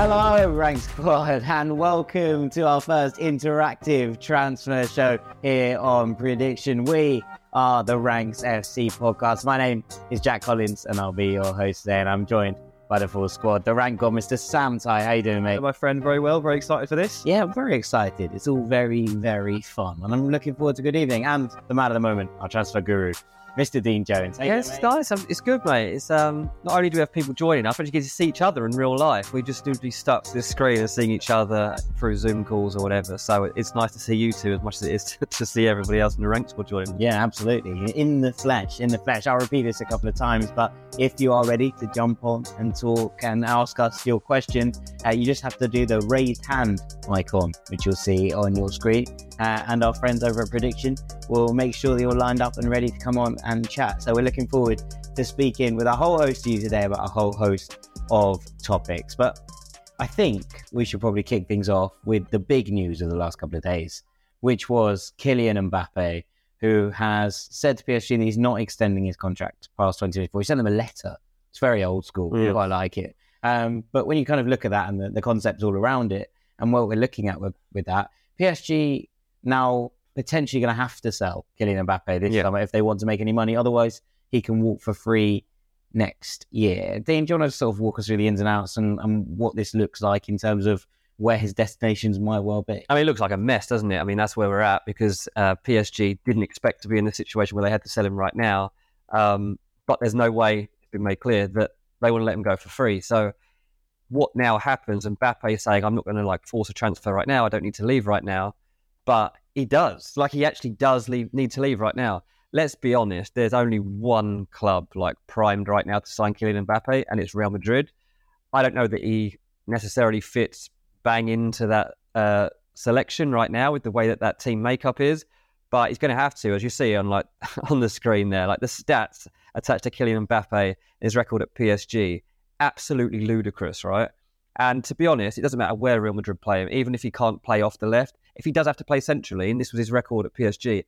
Hello, Rank Squad, and welcome to our first interactive transfer show here on Preediction. We are the Ranks FC podcast. My name is Jack Collins, and I'll be your host today. And I'm joined by the full squad. The rank god, Mr. Sam Tighe. How you doing, mate? My friend, very well. Very excited for this. Yeah, I'm very excited. It's all very, very fun, and I'm looking forward to good evening. And the man of the moment, our transfer guru, Mr. Dean Jones. Yes, doing, mate? guys, um, it's good, mate. It's um, not only do we have people joining us, but you get to see each other in real life. We just do be stuck to the screen and seeing each other through Zoom calls or whatever. So it's nice to see you two as much as it is to, to see everybody else in the ranks joining. Yeah, absolutely. In the flesh, in the flesh. I'll repeat this a couple of times, but if you are ready to jump on and talk and ask us your question, uh, you just have to do the raised hand icon, which you'll see on your screen. Uh, and our friends over at Preediction will make sure that you're lined up and ready to come on and chat. So we're looking forward to speaking with a whole host of you today about a whole host of topics. But I think we should probably kick things off with the big news of the last couple of days, which was Kylian Mbappe, who has said to PSG that he's not extending his contract past 2024. He sent them a letter. It's very old school. I quite like it. Um, but when you kind of look at that and the, the concepts all around it and what we're looking at with, with that, PSG now potentially going to have to sell Kylian Mbappe this Yeah. summer if they want to make any money. Otherwise, he can walk for free next year. Dean, do you want to sort of walk us through the ins and outs and, and what this looks like in terms of where his destinations might well be? I mean, it looks like a mess, doesn't it? I mean, that's where we're at because uh, PSG didn't expect to be in the situation where they had to sell him right now. Um, but there's no way, it's been made clear, that they want to let him go for free. So what now happens? And Mbappe is saying, I'm not going to like force a transfer right now. I don't need to leave right now. But he does. Like he actually does leave, need to leave right now. let's be honest, there's only one club like primed right now to sign Kylian Mbappe, and it's Real Madrid. I don't know that he necessarily fits bang into that uh, selection right now with the way that that team makeup is, but he's going to have to, as you see on like on the screen there, like the stats attached to Kylian Mbappe, his record at PSG, absolutely ludicrous, right? And to be honest, it doesn't matter where Real Madrid play him, even if he can't play off the left. If he does have to play centrally, and this was his record at PSG,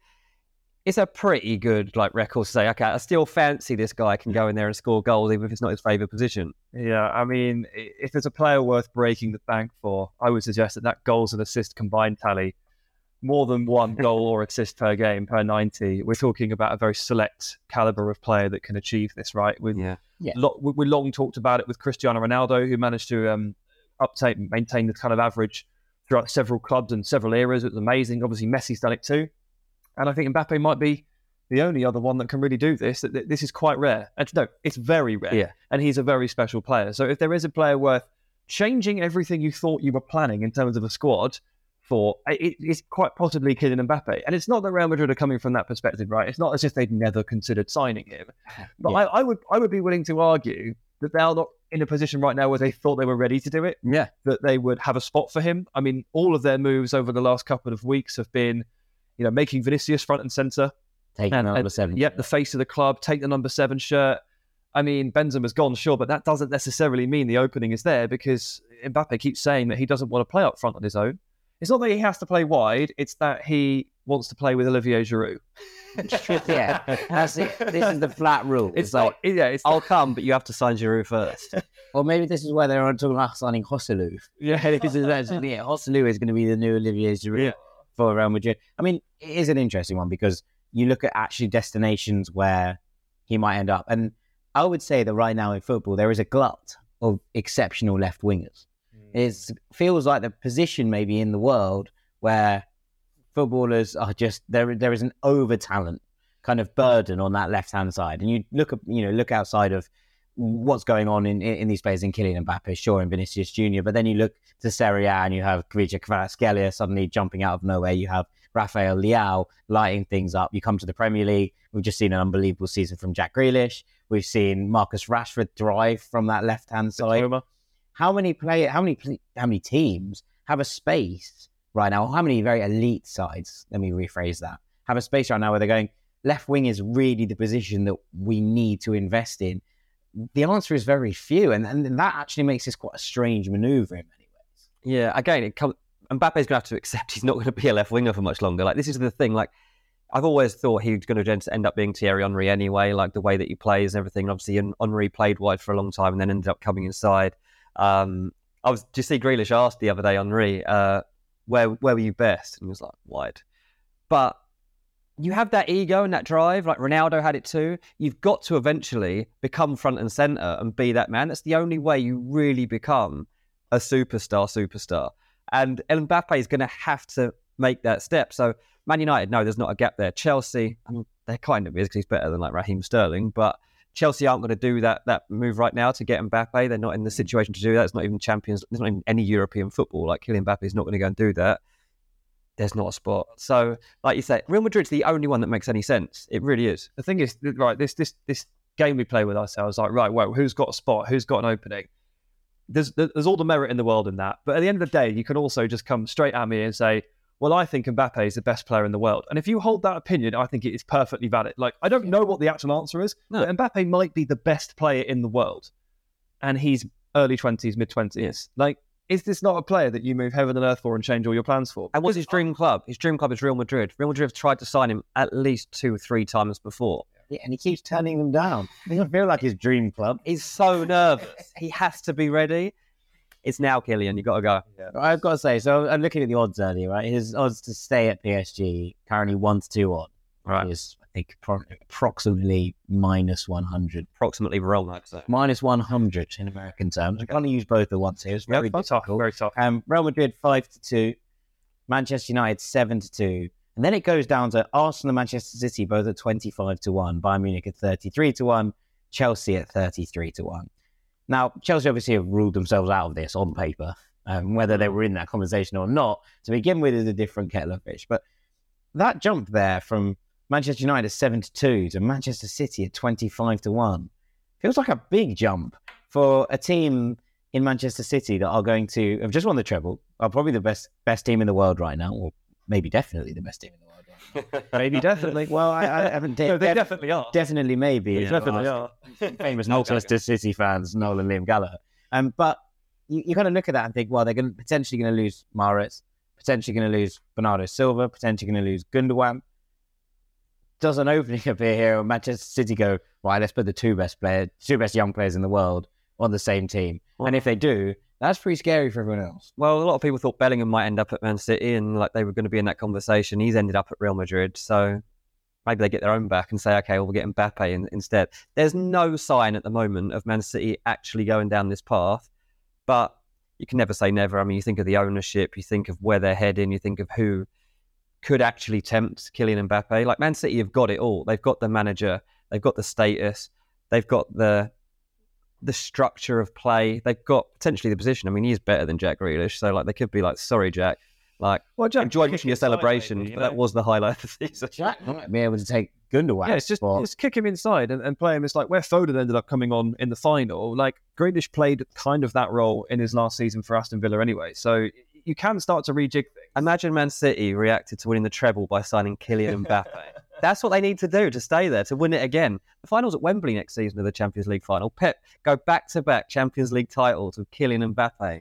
it's a pretty good like record to say, okay, I still fancy this guy can go in there and score goals, even if it's not his favourite position. Yeah, I mean, if there's a player worth breaking the bank for, I would suggest that that goals and assist combined tally, more than one goal or assist per game per 90. We're talking about a very select caliber of player that can achieve this, right? With Yeah. Yeah. Lo- we we long talked about it with Cristiano Ronaldo, who managed to um, uptake maintain the kind of average throughout several clubs and several eras. It was amazing. Obviously, Messi's done it too, and I think Mbappe might be the only other one that can really do this. This is quite rare. And no, it's very rare. Yeah. and he's a very special player. So if there is a player worth changing everything you thought you were planning in terms of a squad for, it's quite possibly Kylian Mbappe. And it's not that Real Madrid are coming from that perspective, right? It's not as if they'd never considered signing him. But Yeah. I, I would I would be willing to argue that they're not in a position right now where they thought they were ready to do it, Yeah. that they would have a spot for him. I mean, all of their moves over the last couple of weeks have been, you know, making Vinicius front and center. Taking And- number seven. Yep, the face of the club, take the number seven shirt. I mean, Benzema's gone, sure, but that doesn't necessarily mean the opening is there because Mbappe keeps saying that he doesn't want to play up front on his own. It's not that he has to play wide; it's that he wants to play with Olivier Giroud. yeah, that's it. This is the flat rule. It's, like, yeah, it's I'll come, but you have to sign Giroud first. or maybe this is where they're talking about signing Joselu. yeah, actually yeah, Joselu is going to be the new Olivier Giroud Yeah. for Real Madrid. I mean, it is an interesting one because you look at actually destinations where he might end up, and I would say that right now in football there is a glut of exceptional left wingers. Mm. It feels like the position maybe in the world where footballers are just there. There is an over talent kind of burden on that left hand side, and you look at you know look outside of what's going on in, in, in these players in Kylian Mbappe, sure, and Vinicius Junior, but then you look to Serie A and you have Khvicha Kvaratskhelia suddenly jumping out of nowhere. You have Rafael Leao lighting things up. You come to the Premier League. We've just seen an unbelievable season from Jack Grealish. We've seen Marcus Rashford drive from that left hand side Mitoma. How many play how many how many teams have a space right now how many very elite sides let me rephrase that have a space right now where they're going left wing is really the position that we need to invest in the answer is very few and, and that actually makes this quite a strange maneuver in many ways Yeah, again, it comes. Mbappe's going to have to accept he's not going to be a left winger for much longer. Like this is the thing. Like I've always thought he was going to end up being Thierry Henry anyway. Like the way that he plays and everything. Obviously, Henry played wide for a long time and then ended up coming inside. Um, I was. Do you see Grealish asked the other day Henry, uh, where where were you best? And he was like wide. But you have that ego and that drive, like Ronaldo had it too. You've got to eventually become front and center and be that man. That's the only way you really become a superstar, superstar. And Mbappe is going to have to make that step. So Man United, no, there's not a gap there. Chelsea, I mean, there kind of is because he's better than like Raheem Sterling, but Chelsea aren't going to do that that move right now to get Mbappe. They're not in the situation to do that. It's not even champions. There's not even any European football. Like Kylian Mbappe is not going to go and do that. There's not a spot. So, like you say, Real Madrid's the only one that makes any sense. It really is. the thing is, right, this this this game we play with ourselves, like, right, well, who's got a spot? Who's got an opening? There's there's all the merit in the world in that, but at the end of the day, you can also just come straight at me and say, well, I think Mbappe is the best player in the world, and if you hold that opinion, I think it is perfectly valid. Like, I don't know what the actual answer is, No. but Mbappe might be the best player in the world, and he's early twenties, mid twenties. Like, is this not a player that you move heaven and earth for and change all your plans for? And what's his dream club? His dream club is Real Madrid. Real Madrid have tried to sign him at least two, or three times before. yeah, and he keeps turning them down it doesn't feel like his dream club He's so nervous. he has to be ready. It's now, Kylian. You've got to go. I've got to say, so I'm looking at the odds earlier, right? His odds to stay at PSG currently one to two on Right. is I think pro- approximately minus one hundred. Approximately wrong, I'd say. minus 100 in American terms. I can't use both at once here. It's very Yeah, tough, very tough. Um, Real Madrid 5 to 2, Manchester United 7 to 2. And then it goes down to Arsenal and Manchester City both at 25 to 1, Bayern Munich at 33 to 1, Chelsea at 33 to 1. Now, Chelsea obviously have ruled themselves out of this on paper. Um, whether they were in that conversation or not, to begin with, is a different kettle of fish. But that jump there from Manchester United is seven to two to Manchester City at twenty five to one. Feels like a big jump for a team in Manchester City that are going to have just won the treble, are probably the best best team in the world right now, or maybe definitely the best team in the world. Maybe definitely. Well, I, I haven't. no, they def- definitely are. definitely maybe. They definitely are. famous Manchester City fans, Noel and Liam Gallagher. Um, but you, you kind of look at that and think, well, they're going potentially going to lose Mahrez, potentially going to lose Bernardo Silva, potentially going to lose Gundogan. Does an opening appear here, and Manchester City go right? Let's put the two best players, two best young players in the world on the same team, and if they do, that's pretty scary for everyone else. Well, a lot of people thought Bellingham might end up at Man City and like they were going to be in that conversation. He's ended up at Real Madrid. So maybe they get their own back and say, okay, well, we'll get Mbappe in, instead. There's no sign at the moment of Man City actually going down this path, but you can never say never. I mean, you think of the ownership, you think of where they're heading, you think of who could actually tempt Kylian Mbappe. Like Man City have got it all. They've got the manager, they've got the status, they've got the the structure of play. They've got potentially the position. I mean, he's better than Jack Grealish, so like they could be like, sorry, Jack. Like, Well, Jack, enjoy watching your celebration. maybe, you but that was the highlight of the season. Jack might be able to take Gundogan. Yeah, it's just spot. just kick him inside and, and play him. It's like where Foden ended up coming on in the final. Like Grealish played kind of that role in his last season for Aston Villa anyway. So you can start to rejig things. Imagine Man City reacted to winning the treble by signing Kylian Mbappe. That's what they need to do to stay there, to win it again. The final's at Wembley next season of the Champions League final. Pep go back to back Champions League titles with Kylian and Mbappe.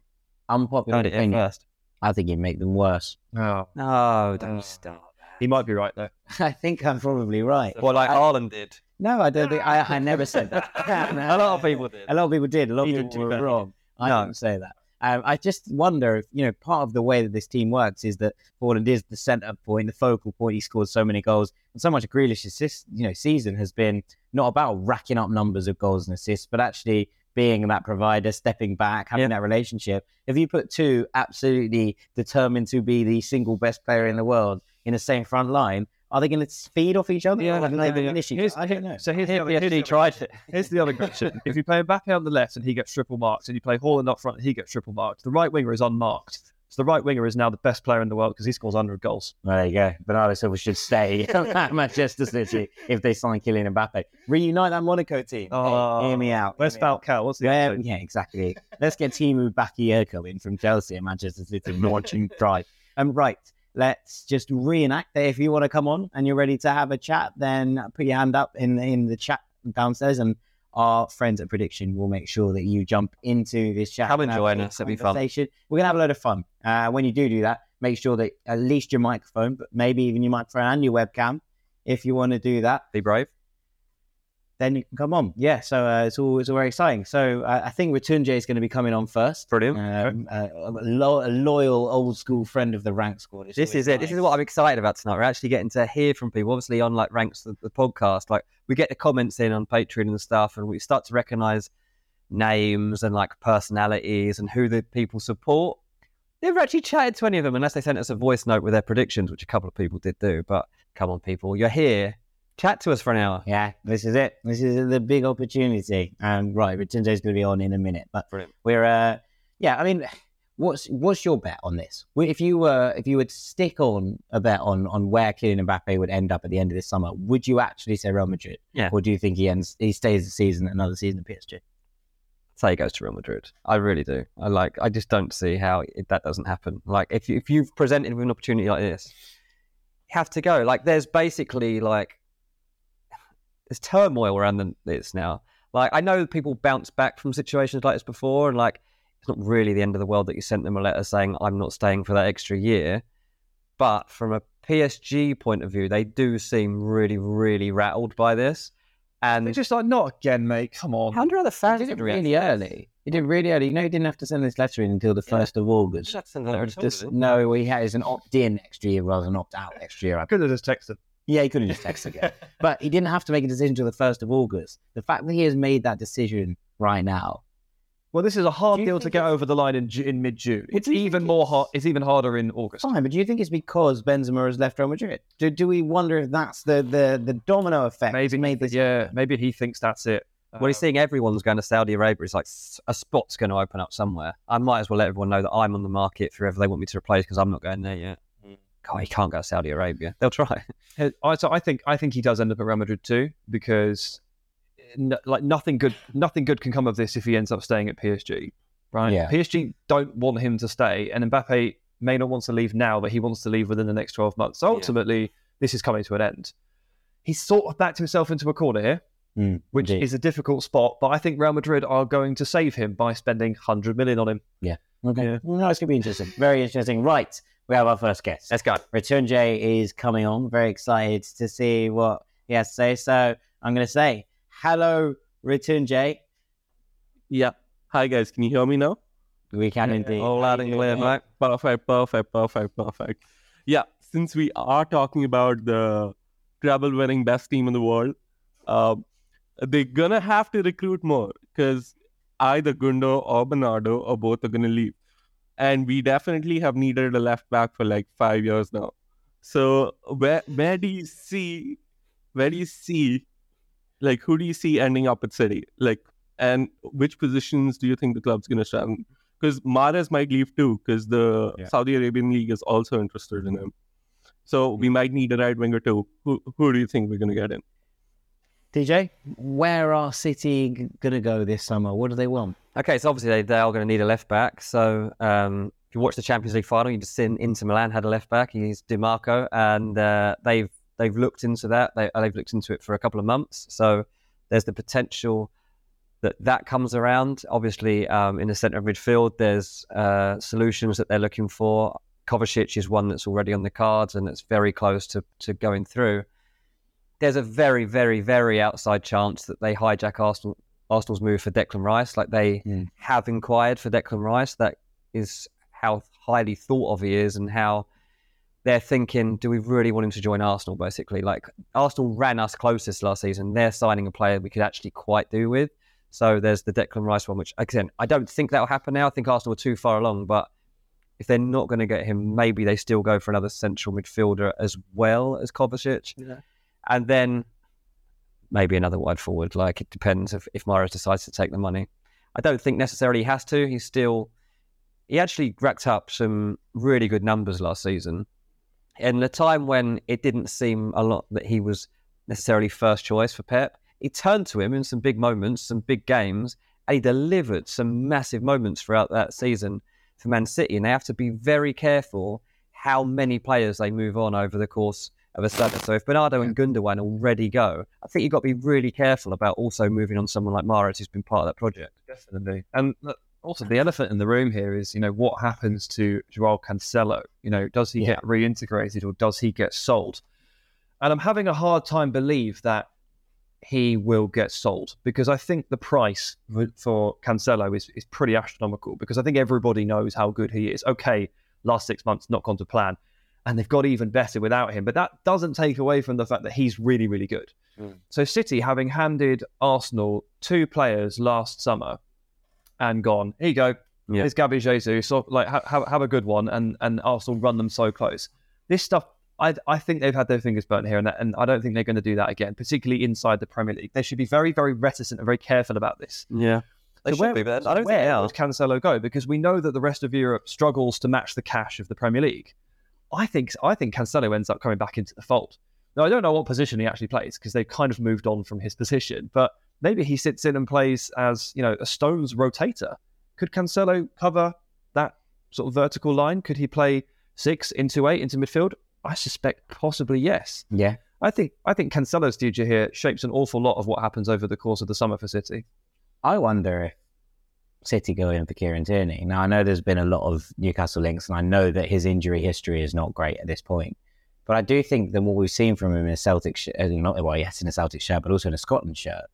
unpopular Heard it here opinion. first. I think you'd make them worse. Oh, No, don't Oh. start. he might be right though. I think I'm probably right. Well, like I- Ireland did. No, I don't think I, I never said that. A lot of people did. A lot of people did. A lot of people did were wrong. I No. didn't say that. Um, I just wonder if you know part of the way that this team works is that Portland is the centre point, the focal point. He scored so many goals, and so much of Grealish's you know season has been not about racking up numbers of goals and assists, but actually being that provider, stepping back, having Yeah. that relationship. If you put two absolutely determined to be the single best player in the world in the same front line, are they going to feed off each other? Yeah, or are they maybe, yeah. finish each Here's- I don't know. So here's the, other, here's, the PSG other, tried it. here's the other question. if you play Mbappe on the left and he gets triple marked, and you play Haaland up front and he gets triple marked, the right winger is unmarked. So the right winger is now the best player in the world because he scores 100 goals. There you go. Bernardo Silva should stay at Manchester City if they sign Kylian Mbappe. Reunite that Monaco team. Oh, Hey, hear me out. Where's hear. Falcao? What's the Yeah, yeah, exactly. Let's get Tiémoué Bakayoko in from Chelsea and Manchester City launching drive. Um, right. Let's just reenact that. If you want to come on and you're ready to have a chat, then put your hand up in in the chat downstairs, and our friends at Preediction will make sure that you jump into this chat. Come and join us. It'll be fun. We're gonna have a load of fun. Uh, when you do do that, make sure that at least your microphone, but maybe even your microphone and your webcam, if you want to do that, Be brave. Then you can come on. Yeah, so uh, it's all it's all very exciting. So uh, I think Ratunje is going to be coming on first. Brilliant. Um, uh, a, lo- a loyal old school friend of the rank squad. It's This is it. This is what I'm excited about tonight. We're actually getting to hear from people. Obviously, on like ranks the, the podcast, like we get the comments in on Patreon and stuff, and we start to recognise names and like personalities and who the people support. Never actually chatted to any of them unless they sent us a voice note with their predictions, which a couple of people did do. But come on, people, you're here. Chat to us for an hour. Yeah, this is it. This is the big opportunity. Um, right, Ratunje is going to be on in a minute, but Brilliant. we're uh, yeah. I mean, what's what's your bet on this? If you were if you would stick on a bet on on where Kylian Mbappe would end up at the end of this summer, would you actually say Real Madrid? Yeah. Or do you think he ends he stays the season another season at PSG? say he goes to Real Madrid. I really do. I like. I just don't see how it, that doesn't happen. Like if you, if you've presented with an opportunity like this, you have to go. Like there's basically like there's turmoil around the, this now. Like I know people bounce back from situations like this before, and like it's not really the end of the world that you sent them a letter saying I'm not staying for that extra year. But from a PSG point of view, they do seem really, really rattled by this. And They're just like, not again, mate. Come on. how do other He fans did it really early. He did it really early. You know, he didn't have to send this letter in until the Yeah. first of August. That's another Just- no, he has an opt-in next year rather than opt-out next year. I could have just texted. Yeah, he could have just texted again. but he didn't have to make a decision until the first of August. The fact that he has made that decision right now, Well, this is a hard deal to get over the line in, Ju- in mid June. Well, It's even more hard. It's even harder in August. fine. But do you think it's because Benzema has left Real Madrid? Do, do we wonder if that's the the, the domino effect? Maybe, that's made this yeah, maybe he thinks that's it. Well, he's seeing everyone's going to Saudi Arabia. It's like a spot's going to open up somewhere. I might as well let everyone know that I'm on the market for whoever they want me to replace because I'm not going there yet. Oh, he can't go to Saudi Arabia. They'll try. I, so I think I think he does end up at Real Madrid too because n- like nothing good nothing good can come of this if he ends up staying at PSG. Right? Yeah. PSG don't want him to stay, and Mbappe may not want to leave now, but he wants to leave within the next twelve months. So Yeah. ultimately, this is coming to an end. He's sort of backed himself into a corner here, Mm, which indeed. is a difficult spot. But I think Real Madrid are going to save him by spending hundred million on him. Yeah. Okay. Yeah. No, it's going to be interesting. Very interesting. Right. We have our first guest. Let's go. Return Jay is coming on. Very excited to see what he has to say. So I'm going to say, hello, Return Jay. Yeah. Hi guys, can you hear me now? We can indeed. All loud and clear, mate. Perfect, perfect, perfect, perfect. Yeah, since we are talking about the treble winning best team in the world, uh, they're gonna have to recruit more because either Gundo or Bernardo or both are gonna leave. And we definitely have needed a left back for like five years now. So where where do you see where do you see like who do you see ending up at City? Like and which positions do you think the club's gonna strengthen? Because Mahrez might leave too, because the Yeah. Saudi Arabian league is also interested in him. So we hmm. might need a right winger too. Who who do you think we're gonna get in? DJ, where are City going to go this summer? What do they want? Okay, so obviously they, they are going to need a left back. So um, if you watch the Champions League final, you just seen Inter Milan had a left back. He's Dimarco, and uh, they've they've looked into that. They, they've looked into it for a couple of months. So there's the potential that that comes around. Obviously, um, in the centre of midfield, there's uh, solutions that they're looking for. Kovacic is one that's already on the cards and it's very close to, to going through. There's a very, very, very outside chance that they hijack Arsenal Arsenal's move for Declan Rice. Like they Mm. have inquired for Declan Rice. That is how highly thought of he is and how they're thinking, do we really want him to join Arsenal? Basically, like Arsenal ran us closest last season. They're signing a player we could actually quite do with. So there's the Declan Rice one, which again, I don't think that'll happen now. I think Arsenal are too far along, but if they're not going to get him, maybe they still go for another central midfielder as well as Kovacic. And then maybe another wide forward. Like it depends if, if Mahrez decides to take the money. I don't think necessarily he has to. He's still he actually racked up some really good numbers last season. In the time when it didn't seem a lot that he was necessarily first choice for Pep, he turned to him in some big moments, some big games, and he delivered some massive moments throughout that season for Man City. And they have to be very careful how many players they move on over the course of a season. So if Bernardo and Gundogan already go, I think you've got to be really careful about also moving on someone like Mahrez who's been part of that project. Definitely. And also, the elephant in the room here is, you know, what happens to Joao Cancelo? You know, does he Yeah. get reintegrated or does he get sold? And I'm having a hard time believe that he will get sold because I think the price for, for Cancelo is, is pretty astronomical because I think everybody knows how good he is. Okay, last six months not gone to plan, and they've got even better without him. But that doesn't take away from the fact that he's really, really good. Hmm. So City, having handed Arsenal two players last summer and gone, here you go, Yeah. here's Gabby Jesus, so like have, have, have a good one, and and Arsenal run them so close. This stuff. I, I think they've had their fingers burnt here, and, that, and I don't think they're going to do that again, particularly inside the Premier League. They should be very, very reticent and very careful about this. Yeah. They So should where- be, but I don't think where are. would Cancelo go? Because we know that the rest of Europe struggles to match the cash of the Premier League. I think I think Cancelo ends up coming back into the fold. Now I don't know what position he actually plays because they've kind of moved on from his position, but maybe he sits in and plays as you know a Stones rotator. Could Cancelo cover that sort of vertical line? Could he play six into eight into midfield? I suspect possibly yes. Yeah. I think I think Cancelo's future here shapes an awful lot of what happens over the course of the summer for City. I wonder if City going for Kieran Tierney. Now, I know there's been a lot of Newcastle links, and I know that his injury history is not great at this point. But I do think that what we've seen from him in a Celtic shirt, uh, not well, yes, in a Celtic shirt, but also in a Scotland shirt,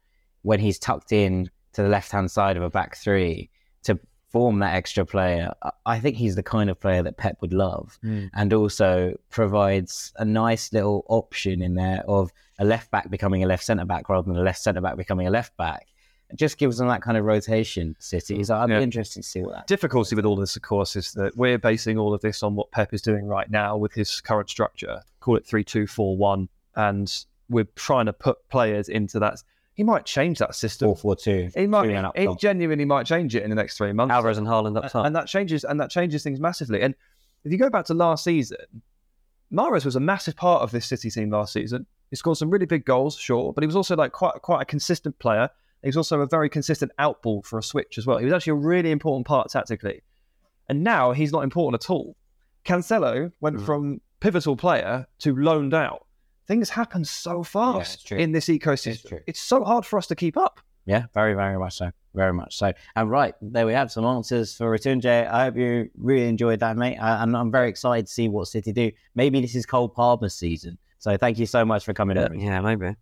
when he's tucked in to the left hand side of a back three to form that extra player, I- I think he's the kind of player that Pep would love, mm. and also provides a nice little option in there of a left back becoming a left centre back rather than a left centre back becoming a left back. It just gives them that kind of rotation. City, mm. so I'd Yeah. be interested to see what that. difficulty with all this, of course, is that we're basing all of this on what Pep is doing right now with his current structure. Call it three two four one, and we're trying to put players into that. He might change that system. Four four two. He might. He genuinely might change it in the next three months. Alvarez and Haaland up top. and that changes and that changes things massively. And if you go back to last season, Mahrez was a massive part of this City team last season. He scored some really big goals, sure, but he was also like quite quite a consistent player. He was also a very consistent outball for a switch as well. He was actually a really important part tactically. And now he's not important at all. Cancelo went Mm. from pivotal player to loaned out. Things happen so fast true. in this ecosystem. It's true. It's so hard for us to keep up. Yeah, very, very much so. Very much so. And right, there we have some answers for Retunje. I hope you really enjoyed that, mate. I, and I'm very excited to see what City do. Maybe this is Cole Palmer's season. So thank you so much for coming Yeah, on. yeah, maybe.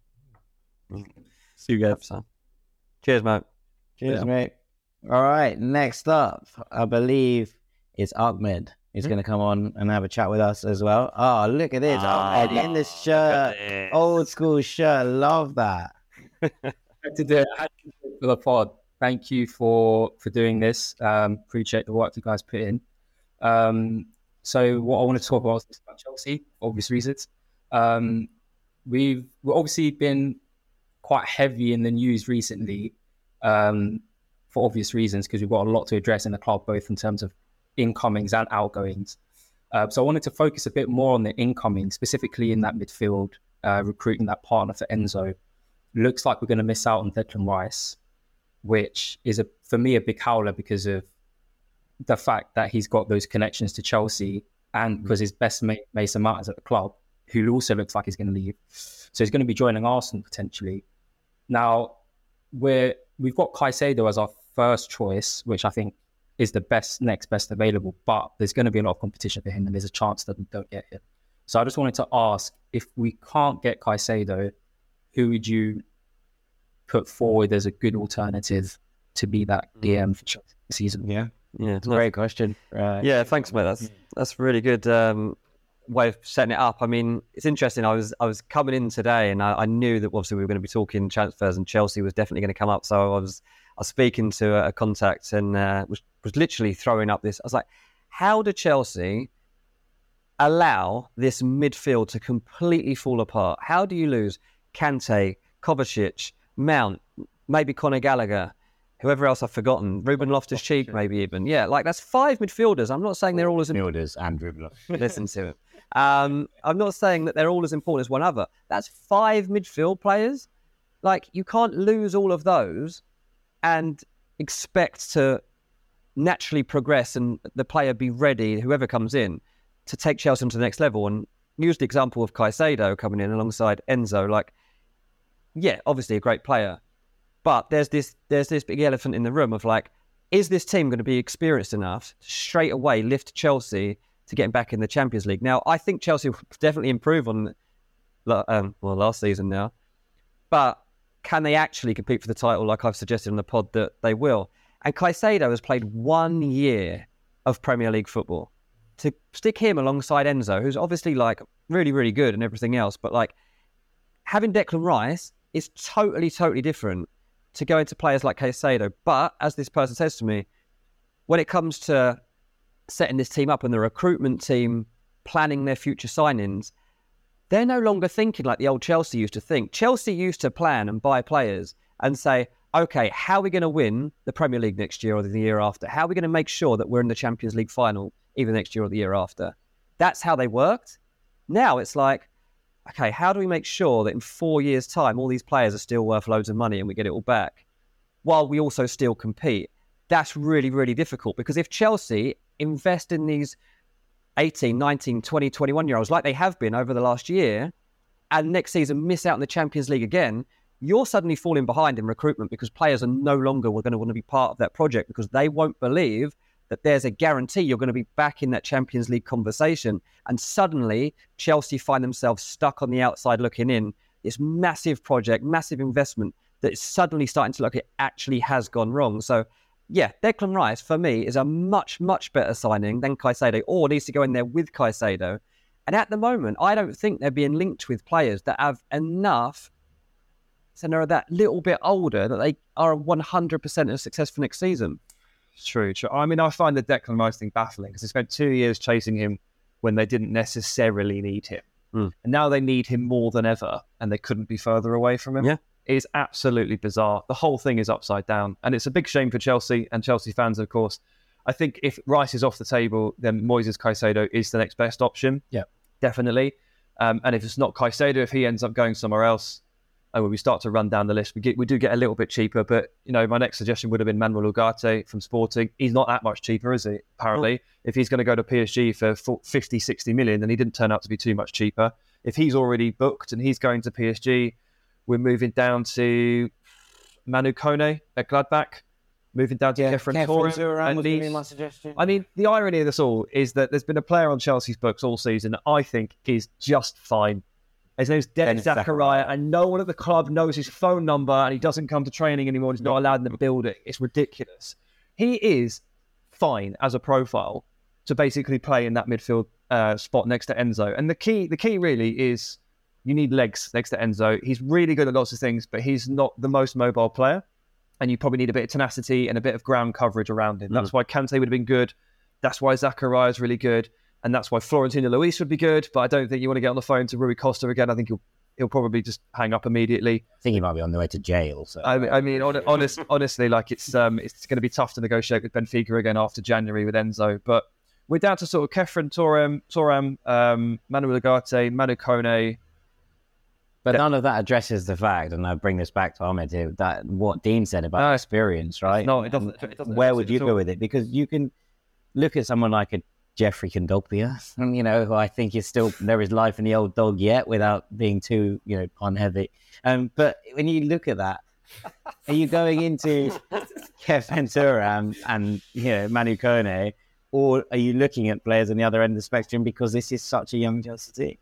See you guys. Hope so. Cheers, mate. Cheers, Yeah. mate. All right, next up, I believe it's Ahmed. He's going to come on and have a chat with us as well. Oh, look at this. Ahmed in the shirt. Old school shirt. Love that. to do it. I had to do it for the pod. Thank you for for doing this. Um, appreciate the work you guys put in. Um, so what I want to talk about is about Chelsea, for obvious reasons. Um, we've we've obviously been quite heavy in the news recently, um, for obvious reasons because we've got a lot to address in the club, both in terms of incomings and outgoings. Uh, so I wanted to focus a bit more on the incoming, specifically in that midfield, uh, recruiting that partner for Enzo looks like we're going to miss out on Declan Rice, which is a for me a big howler because of the fact that he's got those connections to Chelsea and because his best mate Mason Mount is at the club, who also looks like he's going to leave. So he's going to be joining Arsenal potentially. Now we're we've got Caicedo as our first choice, which I think is the best next best available, but there's going to be a lot of competition for him, and there's a chance that we don't get him. So I just wanted to ask if we can't get Caicedo, who would you put forward as a good alternative to be that DM for Chelsea this season? Yeah, Yeah, it's a great question. Right. Yeah, thanks, mate. That's that's really good um, way of setting it up. I mean, it's interesting. I was I was coming in today, and I, I knew that obviously we were going to be talking transfers, and Chelsea was definitely going to come up. So I was I was speaking to a, a contact, and uh, was was literally throwing up this. I was like, how do Chelsea allow this midfield to completely fall apart? How do you lose Kante, Kovacic, Mount, maybe Conor Gallagher? Whoever else I've forgotten, Ruben Loftus Cheek, maybe even. Yeah, like that's five midfielders. I'm not saying they're all as Milders and Rubler. listen to him. Um, I'm not saying that they're all as important as one other. That's five midfield players. Like you can't lose all of those and expect to naturally progress and the player be ready, whoever comes in, to take Chelsea to the next level. And use the example of Caicedo coming in alongside Enzo. Like, yeah, obviously a great player, but there's this there's this big elephant in the room of like, is this team going to be experienced enough to straight away lift Chelsea to getting back in the Champions League? Now, I think Chelsea will definitely improve on um, well last season now, but can they actually compete for the title like I've suggested on the pod that they will? And Caicedo has played one year of Premier League football. To stick him alongside Enzo, who's obviously like really, really good and everything else, but like having Declan Rice is totally, totally different to go into players like Caicedo. But as this person says to me, when it comes to setting this team up and the recruitment team planning their future signings, they're no longer thinking like the old Chelsea used to think. Chelsea used to plan and buy players and say, okay, how are we going to win the Premier League next year or the year after? How are we going to make sure that we're in the Champions League final either next year or the year after? That's how they worked. Now it's like, okay, how do we make sure that in four years' time all these players are still worth loads of money and we get it all back while we also still compete? That's really, really difficult because if Chelsea invest in these 18, 19, 20, 21 year olds like they have been over the last year and next season miss out in the Champions League again, you're suddenly falling behind in recruitment because players are no longer going to want to be part of that project because they won't believe that there's a guarantee you're going to be back in that Champions League conversation. And suddenly, Chelsea find themselves stuck on the outside looking in. This massive project, massive investment that is suddenly starting to look it actually has gone wrong. So, yeah, Declan Rice for me is a much, much better signing than Caicedo, or needs to go in there with Caicedo. And at the moment, I don't think they're being linked with players that have enough so they're that little bit older that they are 100% a success for next season. True, true. I mean, I find the Declan Rice thing baffling because they spent two years chasing him when they didn't necessarily need him. Mm. And now they need him more than ever, and they couldn't be further away from him. Yeah. Is absolutely bizarre. The whole thing is upside down. And it's a big shame for Chelsea and Chelsea fans, of course. I think if Rice is off the table, then Moises Caicedo is the next best option. Yeah. definitely. Um, and if it's not Caicedo, if he ends up going somewhere else, and when we start to run down the list, we get we do get a little bit cheaper. But you know, my next suggestion would have been Manuel Ugarte from Sporting. He's not that much cheaper, is he? Apparently, if he's going to go to PSG for 50, 60 million, then he didn't turn out to be too much cheaper. If he's already booked and he's going to PSG, we're moving down to Manu Kone at Gladbach, moving down to Yeah, Khéphren Khéphren Thuram Thuram at was gonna be Nice. my suggestion. I mean, the irony of this all is that there's been a player on Chelsea's books all season that I think is just fine. His name's Denis Denis Zakaria, and no one at the club knows his phone number, and he doesn't come to training anymore. and He's not allowed in the building. It's ridiculous. He is fine as a profile to basically play in that midfield uh, spot next to Enzo. And the key, the key really is you need legs next to Enzo. He's really good at lots of things, but he's not the most mobile player. And you probably need a bit of tenacity and a bit of ground coverage around him. That's why Kante would have been good. That's why Zakaria is really good. And that's why Florentino Luis would be good. But I don't think you want to get on the phone to Rui Costa again. I think he'll he'll probably just hang up immediately. I think he might be on the way to jail. So I mean, I mean, hon- honest, honestly, like it's um, it's going to be tough to negotiate with Benfica again after January with Enzo. But we're down to sort of Khéphren Thuram, Thuram, um, Manuel Ugarte, Manu Kone. But none of that addresses the fact, and I bring this back to Ahmed here, that what Dean said about No. experience, right? No, it doesn't. It doesn't Where would you go with it? Because you can look at someone like a Geoffrey Kondogbia, you know, who I think is still there is life in the old dog yet, without being too, you know, pun heavy. Um, but when you look at that, are you going into Kev Ventura and you know Manu Kone, or are you looking at players on the other end of the spectrum because this is such a young Chelsea team?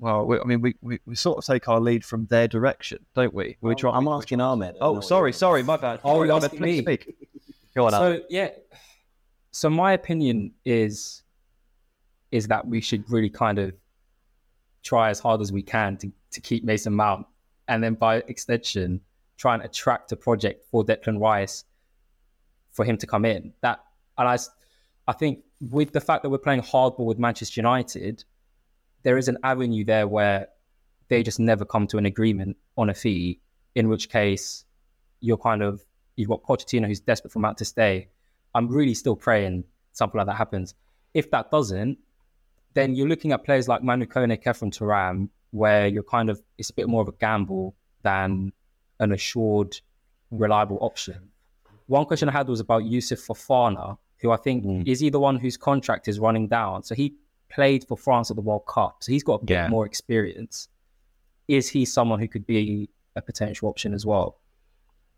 Well, we, I mean, we, we, we sort of take our lead from their direction, don't we? We oh, try. I'm asking Ahmed. Oh, sorry, sorry, my bad. Oh, you're Ahmed, asking please me. speak. Go on, Ahmed. So yeah, so my opinion is is that we should really kind of try as hard as we can to, to keep Mason Mount, and then by extension, try and attract a project for Declan Rice for him to come in. That and I, I think with the fact that we're playing hardball with Manchester United, there is an avenue there where they just never come to an agreement on a fee. In which case, you're kind of you've got Pochettino who's desperate for Mount to stay. I'm really still praying something like that happens. If that doesn't, then you're looking at players like Manu Kone, Khéphren Thuram, where you're kind of it's a bit more of a gamble than an assured, reliable option. One question I had was about Youssouf Fofana, who I think mm. is he the one whose contract is running down. So he played for France at the World Cup, so he's got a bit Yeah. more experience. Is he someone who could be a potential option as well?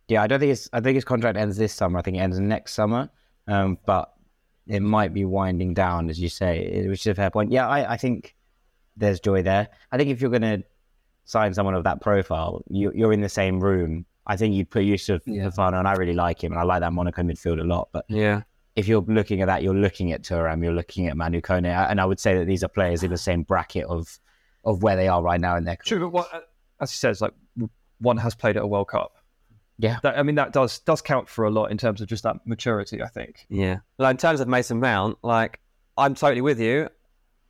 Yeah, I don't think his I think his contract ends this summer. I think it ends next summer. Um, but it might be winding down, as you say, which is a fair point. Yeah, I, I think there's joy there. I think if you're going to sign someone of that profile, you, you're in the same room. I think you'd put Youssouf Yeah. Fofana, and I really like him, and I like that Monaco midfield a lot. But Yeah. If you're looking at that, you're looking at Thuram, you're looking at Manu Kone, and I would say that these are players in the same bracket of of where they are right now in their career. True, but what, uh, as he says, like one has played at a World Cup. Yeah. that, I mean that does does count for a lot in terms of just that maturity. I think. Yeah. Like in terms of Mason Mount, like I'm totally with you.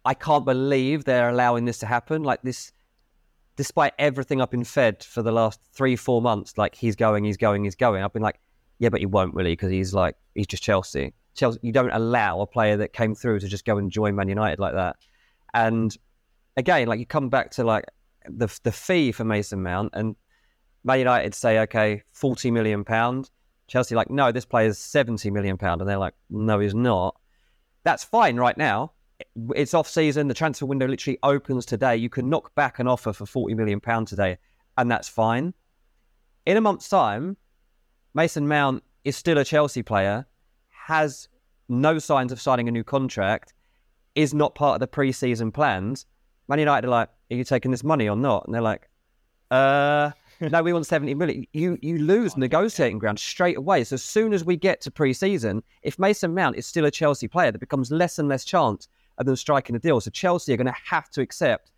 I can't believe they're allowing this to happen. Like this, despite everything I've been fed for the last three, four months, like he's going, he's going, he's going. I've been like, yeah, but he won't really because he's like, he's just Chelsea. Chelsea, you don't allow a player that came through to just go and join Man United like that. And again, like you come back to like the the fee for Mason Mount and Man United say, okay, forty million pound. Chelsea like, no, this player's seventy million pound, and they're like, no, he's not. That's fine right now. It's off season. The transfer window literally opens today. You can knock back an offer for forty million pound today, and that's fine. In a month's time, Mason Mount is still a Chelsea player, has no signs of signing a new contract, is not part of the pre-season plans. Man United are like, are you taking this money or not? And they're like, uh, no, we want 70 million. You you lose negotiating ground straight away. So as soon as we get to pre-season, if Mason Mount is still a Chelsea player, there becomes less and less chance of them striking a deal. So Chelsea are going to have to accept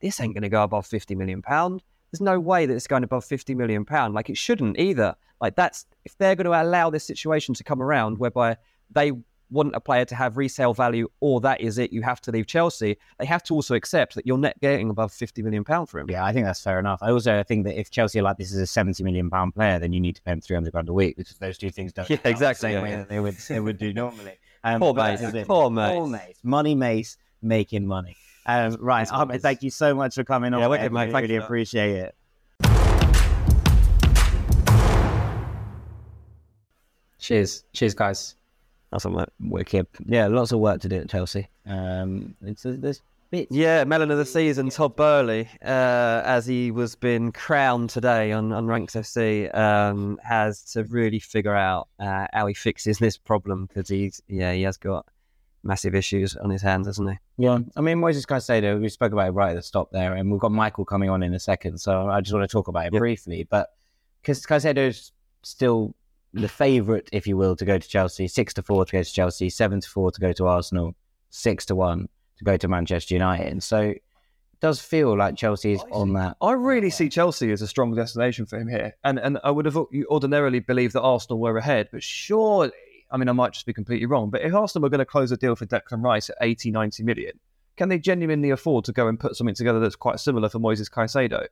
this ain't going to go above 50 million pound. There's no way that it's going above 50 million pound. Like it shouldn't either. Like that's if they're going to allow this situation to come around whereby they want a player to have resale value or that is it, you have to leave Chelsea. They have to also accept that you're net getting above 50 million pound for him. Yeah, I think that's fair enough. I also think that if Chelsea are like this is a seventy million pound player, then you need to pay him three hundred grand a week because those two things don't. Yeah, count the exactly, same yeah, way yeah. that they would they would do normally. Um, Poor Mace, poor Mace. Poor Mace. Money Mace making money. Um, right, Ahmed, thank you so much for coming on. Yeah, wicked, I mate. Thank really you. appreciate it. Cheers. Cheers, guys. That's what, mate. Wicked. Yeah, lots of work to do at Chelsea. Um, it's there's bits. Yeah, melon of the season, Todd Boehly, uh, as he was been crowned today on, on Ranks FC, um, has to really figure out uh, how he fixes this problem because he's yeah he has got massive issues on his hands, hasn't he? Yeah, I mean Moises Caicedo. We spoke about it right at the stop there, and we've got Michael coming on in a second, so I just want to talk about it Yep. briefly. But because Caicedo's still the favourite, if you will, to go to Chelsea, six to four to go to Chelsea, seven to four to go to Arsenal, six to one to go to Manchester United. So it does feel like Chelsea is on that. I really see Chelsea as a strong destination for him here, and and I would have ordinarily believed that Arsenal were ahead, but surely, I mean, I might just be completely wrong, but if Arsenal were going to close a deal for Declan Rice at 80, 90 million, can they genuinely afford to go and put something together that's quite similar for Moises Caicedo?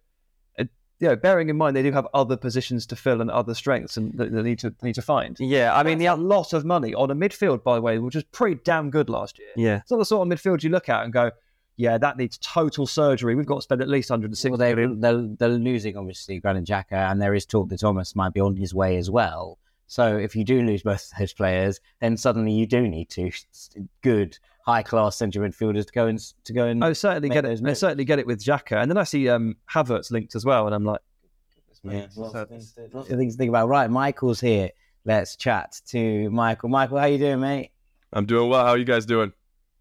Uh, you know, bearing in mind they do have other positions to fill and other strengths and that they need to need to find. Yeah, I mean That's the a lot of money on a midfield, by the way, which was pretty damn good last year. yeah It's not the sort of midfield you look at and go, yeah, that needs total surgery. We've got to spend at least 160 Well, they're, they're, they're losing, obviously, Granit Xhaka, and there is talk that Thomas might be on his way as well. So if you do lose both those players, then suddenly you do need two good, high-class centre midfielders to go and to go and. Oh, certainly get it. I certainly get it with Xhaka, and then I see um, Havertz linked as well, and I'm like, yeah, lots of things to- lots of things to think about. Right, Michael's here. Let's chat to Michael. Michael, how you doing, mate? I'm doing well. How are you guys doing?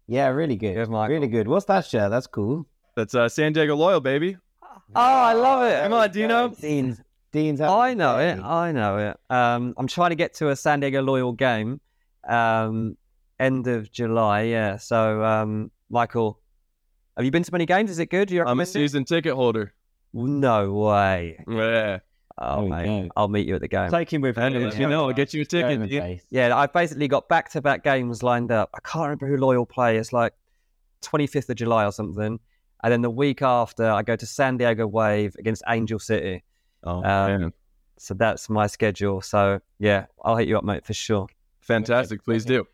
Yeah, really good. Good, Michael. Really good. What's that shirt? That's cool. That's uh, San Diego Loyal, baby. Oh, I love it. Come on, Dino. Dean's. Dean's. I know it. I know it. Um, I'm trying to get to a San Diego Loyal game, um, end of July. Yeah. So, um, Michael, have you been to many games? Is it good? You I'm a recommend it? season ticket holder. No way. Yeah. Oh, There mate. go. I'll meet you at the game. take him with And him. if you know, I'll get you a ticket. Yeah. Yeah, I've basically got back to back games lined up. I can't remember who Loyal play. It's like 25th of July or something. And then the week after, I go to San Diego Wave against Angel City. Oh, Um, man. So that's my schedule. So yeah, I'll hit you up, mate, for sure. Fantastic. Please do.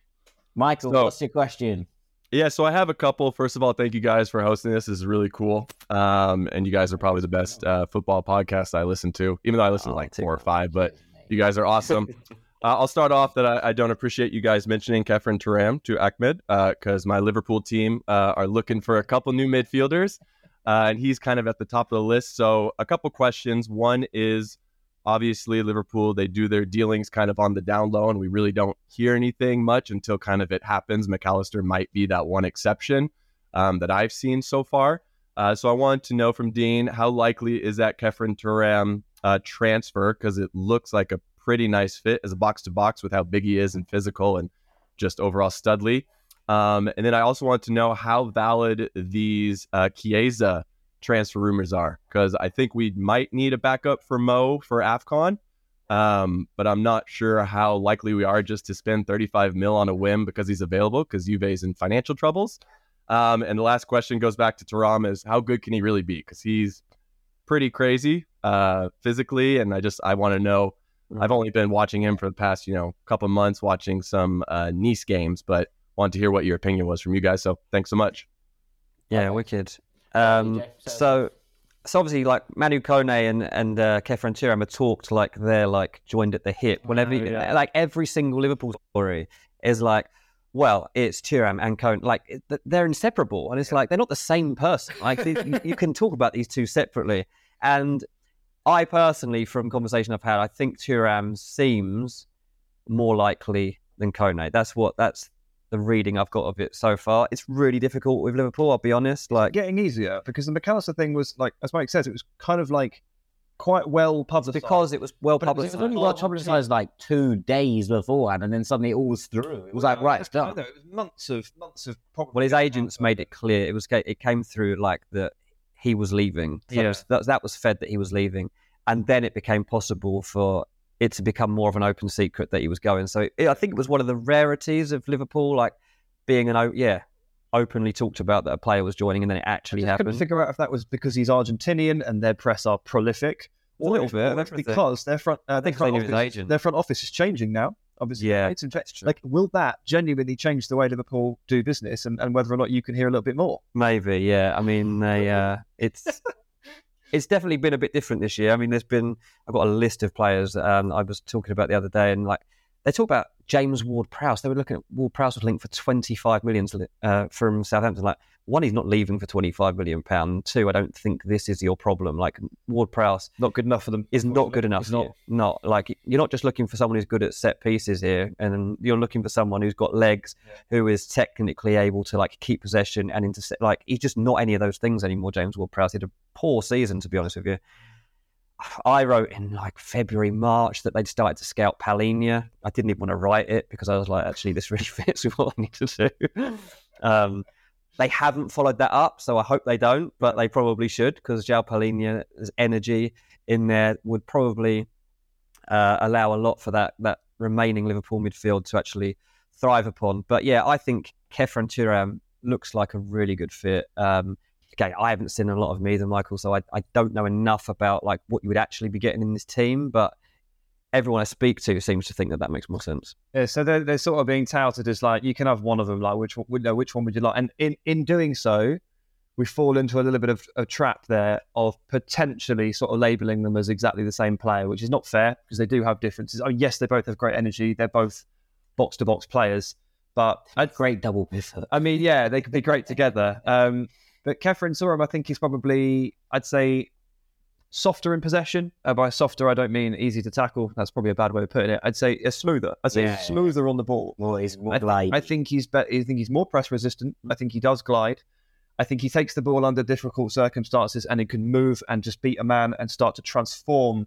Michael, So- what's your question? Yeah, so I have a couple. First of all, thank you guys for hosting this. This is really cool. Um, and you guys are probably the best uh, football podcast I listen to, even though I listen to Oh, like too four or five, but you guys are awesome. uh, I'll start off that I, I don't appreciate you guys mentioning Khéphren Thuram to Ahmed because my Liverpool team uh, are looking for a couple new midfielders, uh, and he's kind of at the top of the list. So, a couple questions. One is obviously Liverpool, they do their dealings kind of on the down low, and we really don't hear anything much until kind of it happens. Mac Allister might be that one exception um, that I've seen so far. Uh, so I wanted to know from Dean how likely is that Khéphren Thuram uh, transfer because it looks like a pretty nice fit as a box to box with how big he is and physical and just overall studly. Um, and then I also want to know how valid these uh, Chiesa transfer rumors are because I think we might need a backup for Mo for AFCON. Um, but I'm not sure how likely we are just to spend 35 mil on a whim because he's available because Juve's in financial troubles. Um, and the last question goes back to Thuram is how good can he really be? Because he's pretty crazy uh, physically, and I just I want to know. I've only been watching him for the past you know couple months, watching some uh, Nice games, but want to hear what your opinion was from you guys. So thanks so much. Yeah, wicked. Um, so, so obviously, like Manu Kone and and uh, Khéphren Thuram are talked like they're like joined at the hip. Whenever, yeah. like every single Liverpool story is like, well, it's Thuram and Kone. Like they're inseparable, and it's like they're not the same person. Like you, you can talk about these two separately. And I personally, from conversation I've had, I think Thuram seems more likely than Kone. That's what that's the reading I've got of it so far. It's really difficult with Liverpool. I'll be honest. Like getting easier because the Mac Allister thing was like, as Mike says, it was kind of like quite well publicized because it was well But it was It was only well publicised like two days beforehand, and then suddenly it all was through. It was like, right, it's done. no, it was months of months of. Probably Well, his agents made it clear. It was it came through like that he was leaving. So Yeah. that, that was fed that he was leaving, and then it became possible for it to become more of an open secret that he was going. So it, I think it was one of the rarities of Liverpool, like being an yeah openly talked about that a player was joining, and then it actually I just couldn't happened. figure out if that was because he's Argentinian and their press are prolific, A little bit if because their front, uh, their think front they knew his office, agent. their front office is changing now. Obviously, Yeah. it's infectious. Like, will that genuinely change the way Liverpool do business, and, and whether or not you can hear a little bit more? Maybe, yeah. I mean, they uh, it's it's definitely been a bit different this year. I mean, there's been I've got a list of players um, I was talking about the other day, and like they talk about James Ward-Prowse. They were looking at Ward-Prowse was linked for 25 million uh, from Southampton. Like one, he's not leaving for 25 million pound. Two, I don't think this is your problem. Like Ward-Prowse Not good enough for them. is not good enough. It's not. Not like you're not just looking for someone who's good at set pieces here, and you're looking for someone who's got legs, who is technically able to like keep possession and intercept. Like he's just not any of those things anymore. James Ward-Prowse he had a poor season, to be honest with you. I wrote in like February, March that they'd started to scout Palhinha. I didn't even want to write it because I was like, actually, this really fits with what I need to do. Um, they haven't followed that up, so I hope they don't, but they probably should because João Palhinha's energy in there would probably uh, allow a lot for that that remaining Liverpool midfield to actually thrive upon. But yeah, I think Khéphren Thuram looks like a really good fit. Um, okay, I haven't seen a lot of him either, Michael, so I, I don't know enough about like what you would actually be getting in this team, but everyone I speak to seems to think that that makes more sense. Yeah, so they're, they're sort of being touted as like you can have one of them. Like which one, which one would you like? And in in doing so, we fall into a little bit of a trap there of potentially sort of labeling them as exactly the same player, which is not fair because they do have differences. Oh, yes, they both have great energy. They're both box to box players, but a Great double pivot. I mean, yeah, they could be great together. Um, but Khéphren Thuram, I think, is probably, I'd say, softer in possession. Uh, by softer, I don't mean easy to tackle. That's probably a bad way of putting it. I'd say a smoother. I'd say Yeah. smoother on the ball. More is more I, glide. I think he's be- I think he's more press resistant. I think he does glide. I think he takes the ball under difficult circumstances and he can move and just beat a man and start to transform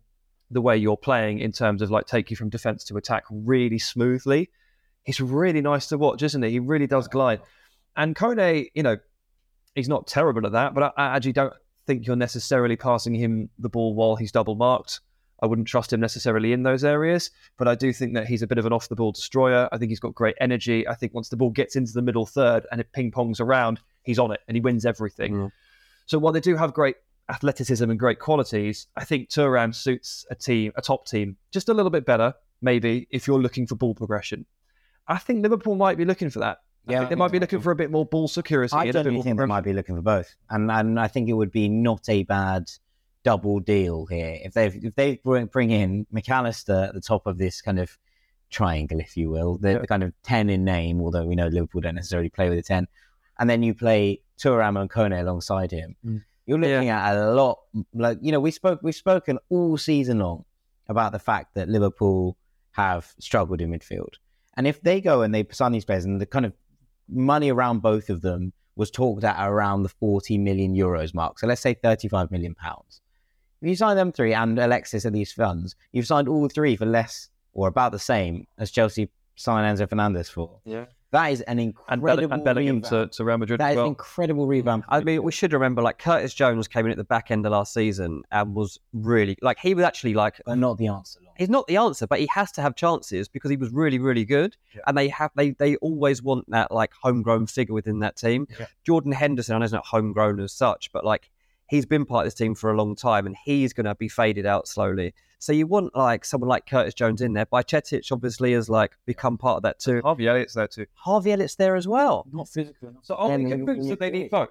the way you're playing in terms of like take you from defense to attack really smoothly. He's really nice to watch, isn't he? He really does glide. And Kone, you know, he's not terrible at that, but I, I actually don't think you're necessarily passing him the ball while he's double marked. I wouldn't trust him necessarily in those areas, but I do think that he's a bit of an off the ball destroyer. I think he's got great energy. I think once the ball gets into the middle third and it ping pongs around, he's on it and he wins everything. Mm. So while they do have great athleticism and great qualities, I think Thuram suits a team, a top team, just a little bit better, maybe, if you're looking for ball progression. I think Liverpool might be looking for that. Yeah, they might be looking for a bit more ball security. I and a bit generally more think they might be looking for both, and and I think it would be not a bad double deal here if they if they bring, bring in Mac Allister at the top of this kind of triangle, if you will, the, Yeah. the kind of ten in name, although we know Liverpool don't necessarily play with a ten, and then you play Thuram and Kone alongside him. Mm. You're looking at a lot like you know we spoke we've spoken all season long about the fact that Liverpool have struggled in midfield. And if they go and they sign these players and the kind of money around both of them was talked at around the 40 million euros mark. So let's say 35 million pounds. If you sign them three and Alexis at these funds, you've signed all three for less or about the same as Chelsea signed Enzo Fernandez for. Yeah. That is an and, incredible Bell- and Bellingham to, to Real Madrid That is well. an incredible revamp. I mean, we should remember like Curtis Jones came in at the back end of last season and was really like he was actually like but not the answer. Lon. he's not the answer, but he has to have chances because he was really, really good. Yeah. And they have they they always want that like homegrown figure within that team. Yeah. Jordan Henderson, I know he's not homegrown as such, but like he's been part of this team for a long time and he's gonna be faded out slowly. So you want like someone like Curtis Jones in there. Bajcetic obviously has like become part of that too. Harvey Elliott's there too. Harvey Elliott's there as well. Not physical. enough. So are we Yeah, convinced that they need both?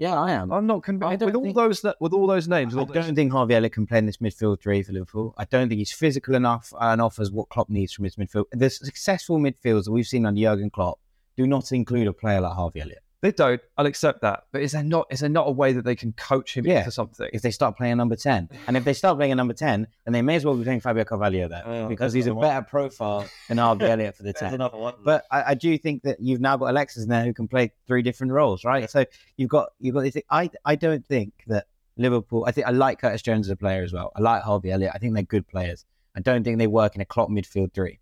Yeah, I am. I'm not convinced with all think- those with all those names. I all those- don't think Harvey Elliott can play in this midfield three for Liverpool. I don't think he's physical enough and offers what Klopp needs from his midfield. The successful midfields that we've seen under Jurgen Klopp do not include a player like Harvey Elliott. They don't. I'll accept that. But is there not is there not a way that they can coach him Yeah. into something? If they start playing a number 10. And if they start playing a number 10, then they may as well be playing Fabio Carvalho there Oh, because he's a better profile than Harvey Elliott for the 10. another one. But I, I do think that you've now got Alexis in there who can play three different roles, right? So you've got you've got this. I I don't think that Liverpool. I think I like Curtis Jones as a player as well. I like Harvey Elliott. I think they're good players. I don't think they work in a Klopp midfield three.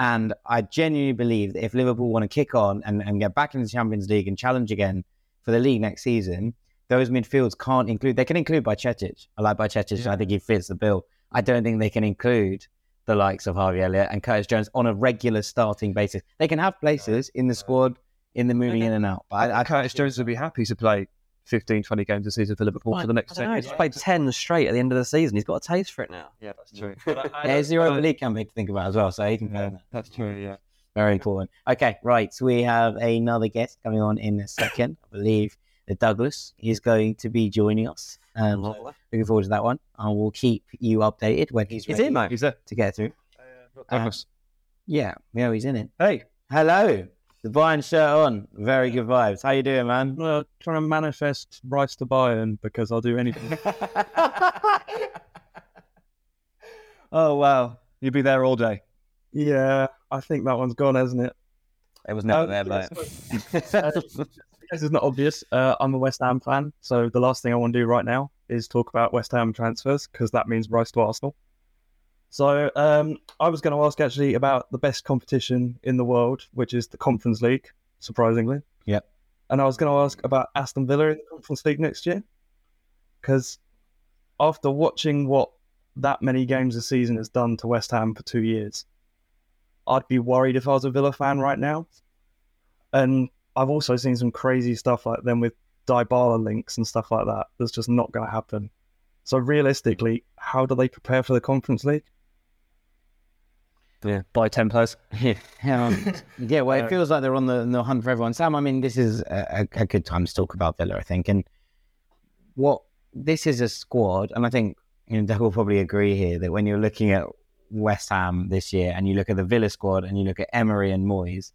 And I genuinely believe that if Liverpool want to kick on and, and get back into the Champions League and challenge again for the league next season, those midfields can't include. They can include Bajcetic. I like Bajcetic. and I think he fits the bill. I don't think they can include the likes of Harvey Elliott and Curtis Jones on a regular starting basis. They can have places in the squad in the moving in and out. But I, I Curtis Jones would be happy to play 15, 20 games a season for Liverpool for the next 10 know, years. he's played 10 straight at the end of the season. He's got a taste for it now. Yeah, that's mm. true. Yeah, it's the Europa League campaign to think about as well. So he can play that. That's true, yeah. Very important. Okay, right. So we have another guest coming on in a second. I believe that Douglas is going to be joining us. Um, so looking forward to that one. I will keep you updated when he's He's ready in, mate. He's there. to get through. Uh, Douglas. Um, yeah, yeah, he's in it. hey, Hello, the Bayern shirt on. Very good vibes. How you doing, man? uh, trying to manifest Rice to Bayern because I'll do anything. oh wow, You'd be there all day. Yeah, I think that one's gone, hasn't it? it was never Uh, there, but This is not obvious. Uh, I'm a West Ham fan, so the last thing I want to do right now is talk about West Ham transfers because that means Rice to Arsenal. So um, I was going to ask actually about the best competition in the world, which is the Conference League, surprisingly. Yep. And I was going to ask about Aston Villa in the Conference League next year, because after watching what that many games a season has done to West Ham for two years, I'd be worried if I was a Villa fan right now. And I've also seen some crazy stuff like them with Dybala links and stuff like that. That's just not going to happen. So realistically, how do they prepare for the Conference League? Yeah, buy 10 players. yeah, um, yeah. Well, it feels like they're on the, the hunt for everyone. Sam, I mean, this is a, a a good time to talk about Villa, I think. And what this is a squad, and I think you know, Doug will probably agree here that when you're looking at West Ham this year, and you look at the Villa squad, and you look at Emery and Moyes,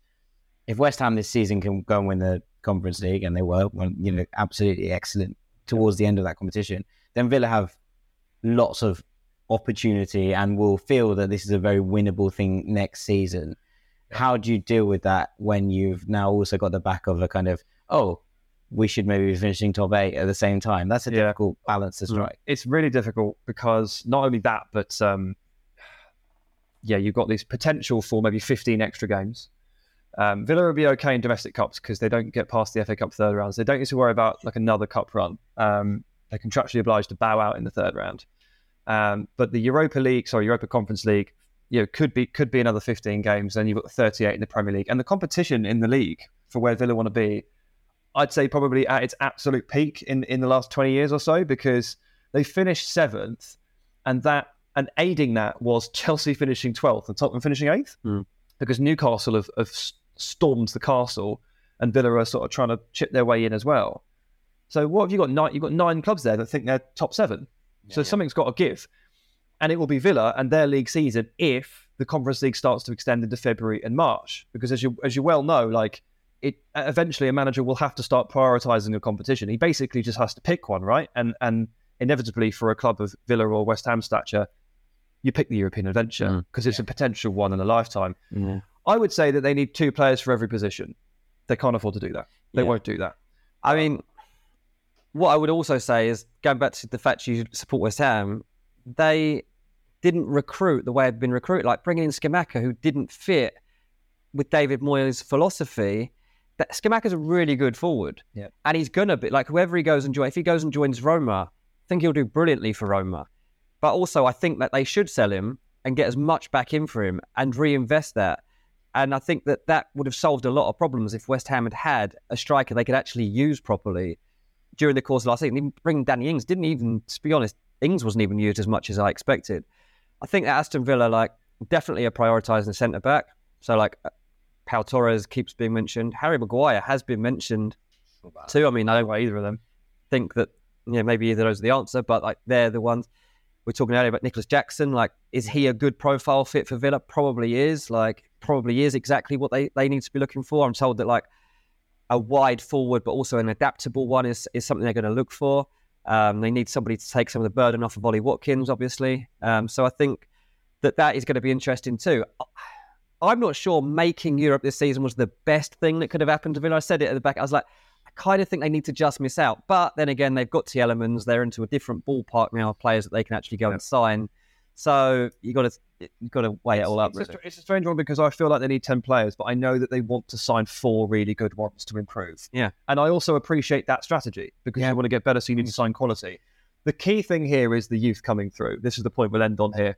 if West Ham this season can go and win the Conference League, and they were, well, you know, absolutely excellent towards the end of that competition, then Villa have lots of opportunity and will feel that this is a very winnable thing next season. How do you deal with that when you've now also got the back of a kind of, oh, we should maybe be finishing top eight at the same time? That's a Yeah. difficult balance to strike. It's really difficult because not only that, but um, yeah, you've got this potential for maybe 15 extra games. Um, Villa will be okay in domestic cups because they don't get past the FA Cup third rounds. They don't need to worry about like another cup run. Um, they're contractually obliged to bow out in the third round. Um, but the Europa League, sorry, Europa Conference League, you know, could be could be another 15 games. Then you've got 38 in the Premier League, and the competition in the league for where Villa want to be, I'd say probably at its absolute peak in in the last 20 years or so because they finished seventh, and that and aiding that was Chelsea finishing 12th and Tottenham finishing eighth Mm. because Newcastle have, have stormed the castle, and Villa are sort of trying to chip their way in as well. So what have you got? Nine, you've got nine clubs there that think they're top seven. So something's got to give, and it will be Villa and their league season if the Conference League starts to extend into February and March. Because as you as you well know, like it eventually a manager will have to start prioritizing a competition. He basically just has to pick one, right? And and inevitably for a club of Villa or West Ham stature, you pick the European adventure Mm. because it's a potential one in a lifetime. Yeah. I would say that they need two players for every position. They can't afford to do that. They Yeah. won't do that. I mean, what I would also say is going back to the fact you support West Ham, they didn't recruit the way they've been recruited. Like bringing in Scamacca, who didn't fit with David Moyes' philosophy. That Scamacca's a really good forward, Yeah. and he's gonna be like whoever he goes and join. If he goes and joins Roma, I think he'll do brilliantly for Roma. But also, I think that they should sell him and get as much back in for him and reinvest that. And I think that that would have solved a lot of problems if West Ham had had a striker they could actually use properly during the course of last season. Even bringing Danny Ings didn't even, to be honest, Ings wasn't even used as much as I expected. I think that Aston Villa, like, definitely are prioritising the centre back. So, like, uh, Pau Torres keeps being mentioned. Harry Maguire has been mentioned too. I mean, I don't why either of them think that, you know, maybe either of those are the answer, but like, they're the ones. We're talking earlier about Nicolas Jackson. Like, is he a good profile fit for Villa? Probably is. Like, probably is exactly what they, they need to be looking for. I'm told that, like, a wide forward, but also an adaptable one is, is something they're going to look for. Um, they need somebody to take some of the burden off of Ollie Watkins, obviously. Um, so I think that that is going to be interesting too. I'm not sure making Europe this season was the best thing that could have happened to Villa. I said it at the back. I was like, I kind of think they need to just miss out. But then again, they've got Tielemans. They're into a different ballpark now of players that they can actually go and sign. So you got to you got to weigh it all up. It's, a, really. str- it's a strange one because I feel like they need 10 players, but I know that they want to sign four really good ones to improve. Yeah. And I also appreciate that strategy because you want to get better, so you need to sign quality. The key thing here is the youth coming through. This is the point we'll end on here,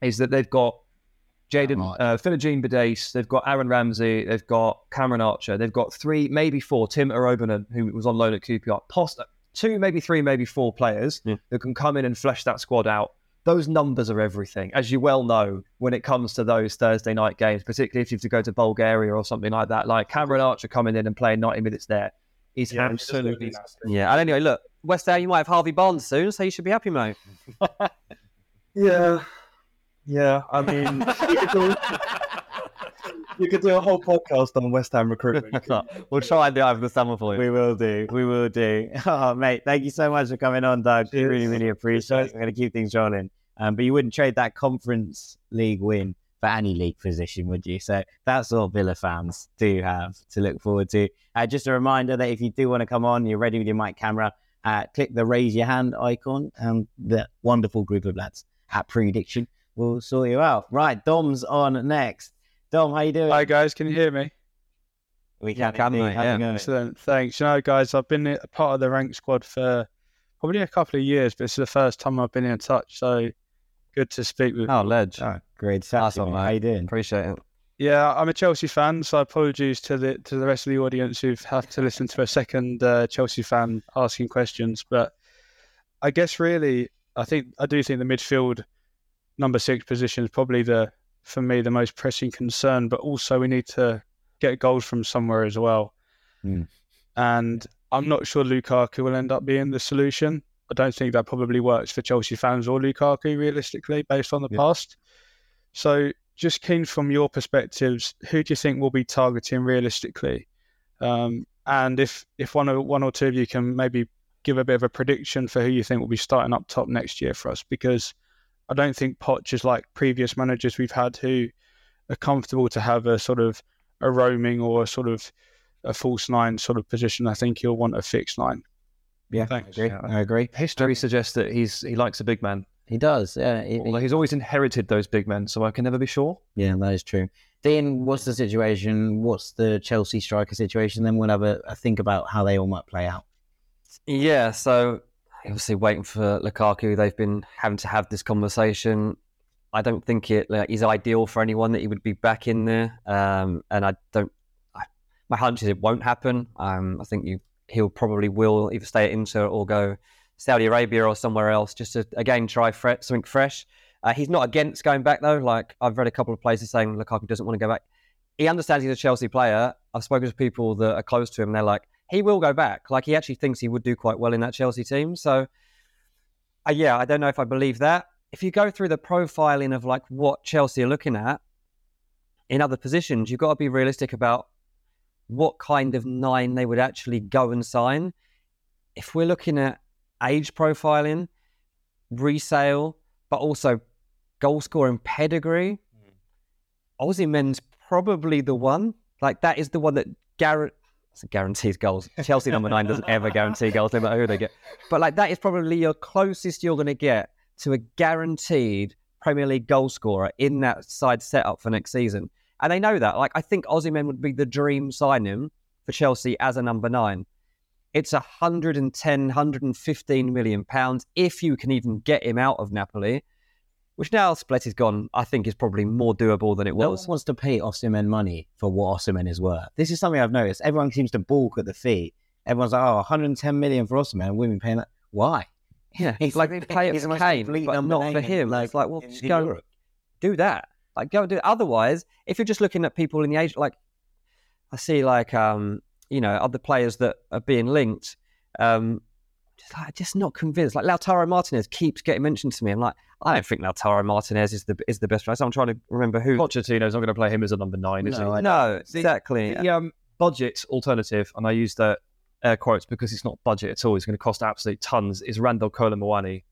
is that they've got Jaden, uh, Philogene Bidace, they've got Aaron Ramsey, they've got Cameron Archer, they've got three, maybe four, Tim Iroegbunam, who was on loan at QPR, poss- two, maybe three, maybe four players Yeah. that can come in and flesh that squad out. Those numbers are everything, as you well know, when it comes to those Thursday night games, particularly if you have to go to Bulgaria or something like that. Like Cameron Archer coming in and playing 90 minutes there is Yeah, absolutely. Yeah. And anyway, look, West Ham, you might have Harvey Barnes soon, so you should be happy, mate. Yeah. Yeah. I mean, you could, do, you could do a whole podcast on West Ham recruitment. we'll try and do it over the summer for you. We will do. We will do. Oh, mate, thank you so much for coming on, Doug. Cheers. Really, really appreciate it. We're going to keep things rolling. Um, but you wouldn't trade that Conference League win for any league position, would you? So that's what Villa fans do have to look forward to. Uh, just a reminder that if you do want to come on, you're ready with your mic camera, uh, click the raise your hand icon, and the wonderful group of lads at Preediction will sort you out. Right, Dom's on next. Dom, how you doing? Hi guys, can you hear me? we can, can, indeed. mate, yeah. Excellent, thanks. You know, guys, I've been a part of the rank squad for probably a couple of years, but it's the first time I've been in touch. So good to speak with. Oh, ledge. Oh, great. That's Saturday, all mate. How you doing? Appreciate it. Yeah, I'm a Chelsea fan, so apologies to the to the rest of the audience who've had to listen to a second uh, Chelsea fan asking questions. But I guess really, I think I do think the midfield number six position is probably the for me the most pressing concern. But also we need to get goals from somewhere as well. Hmm. And I'm not sure Lukaku will end up being the solution. I don't think that probably works for Chelsea fans or Lukaku realistically, based on the Yeah. past. So just keen from your perspectives, who do you think will be targeting realistically? Um, and if if one or one or two of you can maybe give a bit of a prediction for who you think will be starting up top next year for us, because I don't think Poch is like previous managers we've had who are comfortable to have a sort of a roaming or a sort of a false nine sort of position. I think he'll want a fixed nine. Yeah, Thanks. I agree. I agree. History um, suggests that he's he likes a big man. He does. Yeah, he- Although he's always inherited those big men, so I can never be sure. yeah, that is true. Dean, what's the situation? What's the Chelsea striker situation? Then we'll have a, a think about how they all might play out. Yeah, so obviously waiting for Lukaku. They've been having to have this conversation. I don't think it like, is ideal for anyone that he would be back in there, um, and I don't. I, my hunch is it won't happen. Um, I think you he'll probably will either stay at Inter or go Saudi Arabia or somewhere else just to again try fre- something fresh. Uh, he's not against going back though. Like I've read a couple of places saying Lukaku doesn't want to go back. He understands he's a Chelsea player. I've spoken to people that are close to him. And they're like, he will go back. Like he actually thinks he would do quite well in that Chelsea team. So, uh, yeah, I don't know if I believe that. If you go through the profiling of like what Chelsea are looking at in other positions, you've got to be realistic about what kind of nine they would actually go and sign. If we're looking at age profiling, resale, but also goal scoring pedigree, Osimhen's probably the one. Like that is the one that Garrett guarantees goals. Chelsea number nine doesn't ever guarantee goals, no matter who they get. But like that is probably your closest you're going to get to a guaranteed Premier League goal scorer in that side setup for next season. And they know that. Like I think men would be the dream signing for Chelsea as a number nine. It's 110, 115 million pounds if you can even get him out of Napoli, which now Spalletti's gone, I think is probably more doable than it was. No one wants to pay Osimhen money for what Osimhen is worth. This is something I've noticed. Everyone seems to balk at the fee. Everyone's like, "Oh, 110 million for Osimhen. We've been paying that. Why? Yeah, He's like like- pay it he's for Kane, but not for him. like, it's like, well, just go Europe. do that. Like, go and do it. Otherwise, if you're just looking at people in the age, like I see, like um, you know, other players that are being linked, um, just like just not convinced. Like Lautaro Martinez keeps getting mentioned to me. I'm like, I don't think Lautaro Martinez is the is the best player. So I'm trying to remember who. Pochettino's not going to play him as a number nine, is No, he? I No, The- exactly. The um, budget alternative, and I use the air quotes because it's not budget at all. It's going to cost absolute tons. Is Randal Kolo Muani?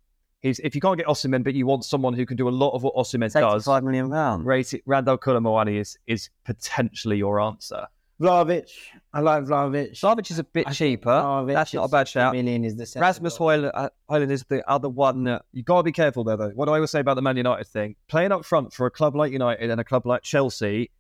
He's if you can't get Osimhen, but you want someone who can do a lot of what Osimhen does. Five million pounds. Rate it, Randal Kolo Muani is is potentially your answer. Vlahovic. I like Vlahovic. Slavic is a bit I cheaper. Vlahovic That's not a bad shout. Million is the centre Rasmus. Højlund, uh, Højlund is the other one that You got to be careful there, though. What do I always say about the Man United thing? Playing up front for a club like United and a club like Chelsea,